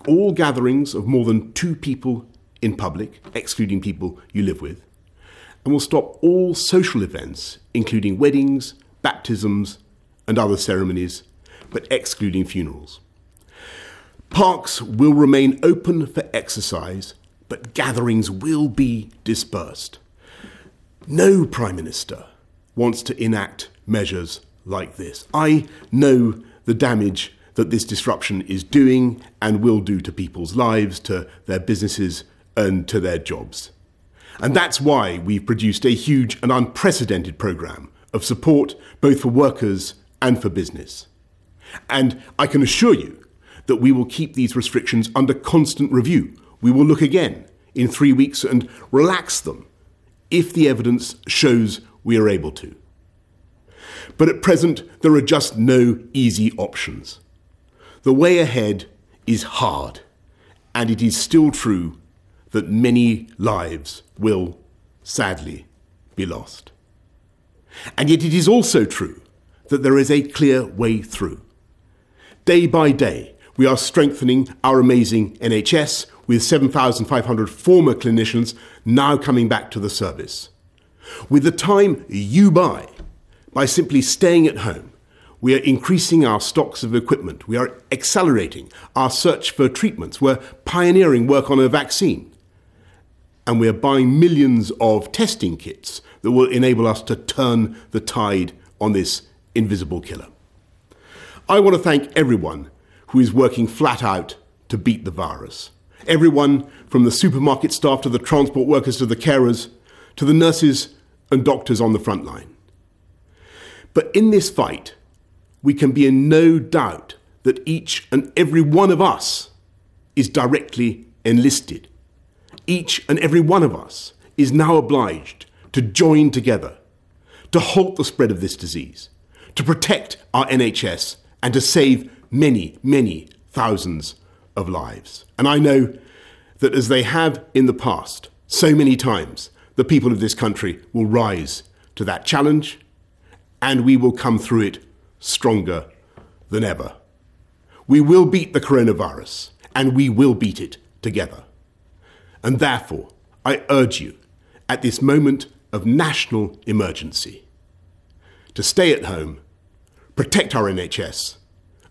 all gatherings of more than two people in public, excluding people you live with. And we'll stop all social events, including weddings, baptisms, and other ceremonies, but excluding funerals. Parks will remain open for exercise, but gatherings will be dispersed. No Prime Minister wants to enact measures like this. I know the damage that this disruption is doing and will do to people's lives, to their businesses, and to their jobs. And that's why we've produced a huge and unprecedented programme of support both for workers and for business. And I can assure you that we will keep these restrictions under constant review. We will look again in three weeks and relax them if the evidence shows we are able to. But at present, there are just no easy options. The way ahead is hard, and it is still true that many lives will, sadly, be lost. And yet it is also true that there is a clear way through. Day by day, we are strengthening our amazing NHS with 7,500 former clinicians now coming back to the service. With the time you buy by simply staying at home, We are increasing our stocks of equipment. We are accelerating our search for treatments. We're pioneering work on a vaccine. And we are buying millions of testing kits that will enable us to turn the tide on this invisible killer. I want to thank everyone who is working flat out to beat the virus. Everyone from the supermarket staff to the transport workers to the carers to the nurses and doctors on the front line. But in this fight, we can be in no doubt that each and every one of us is directly enlisted. Each and every one of us is now obliged to join together to halt the spread of this disease, to protect our NHS, and to save many, many thousands of lives. And I know that as they have in the past, so many times, the people of this country will rise to that challenge and we will come through it stronger than ever. We will beat the coronavirus and we will beat it together. And therefore, I urge you at this moment of national emergency to stay at home, protect our NHS,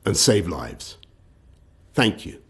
and save lives. Thank you.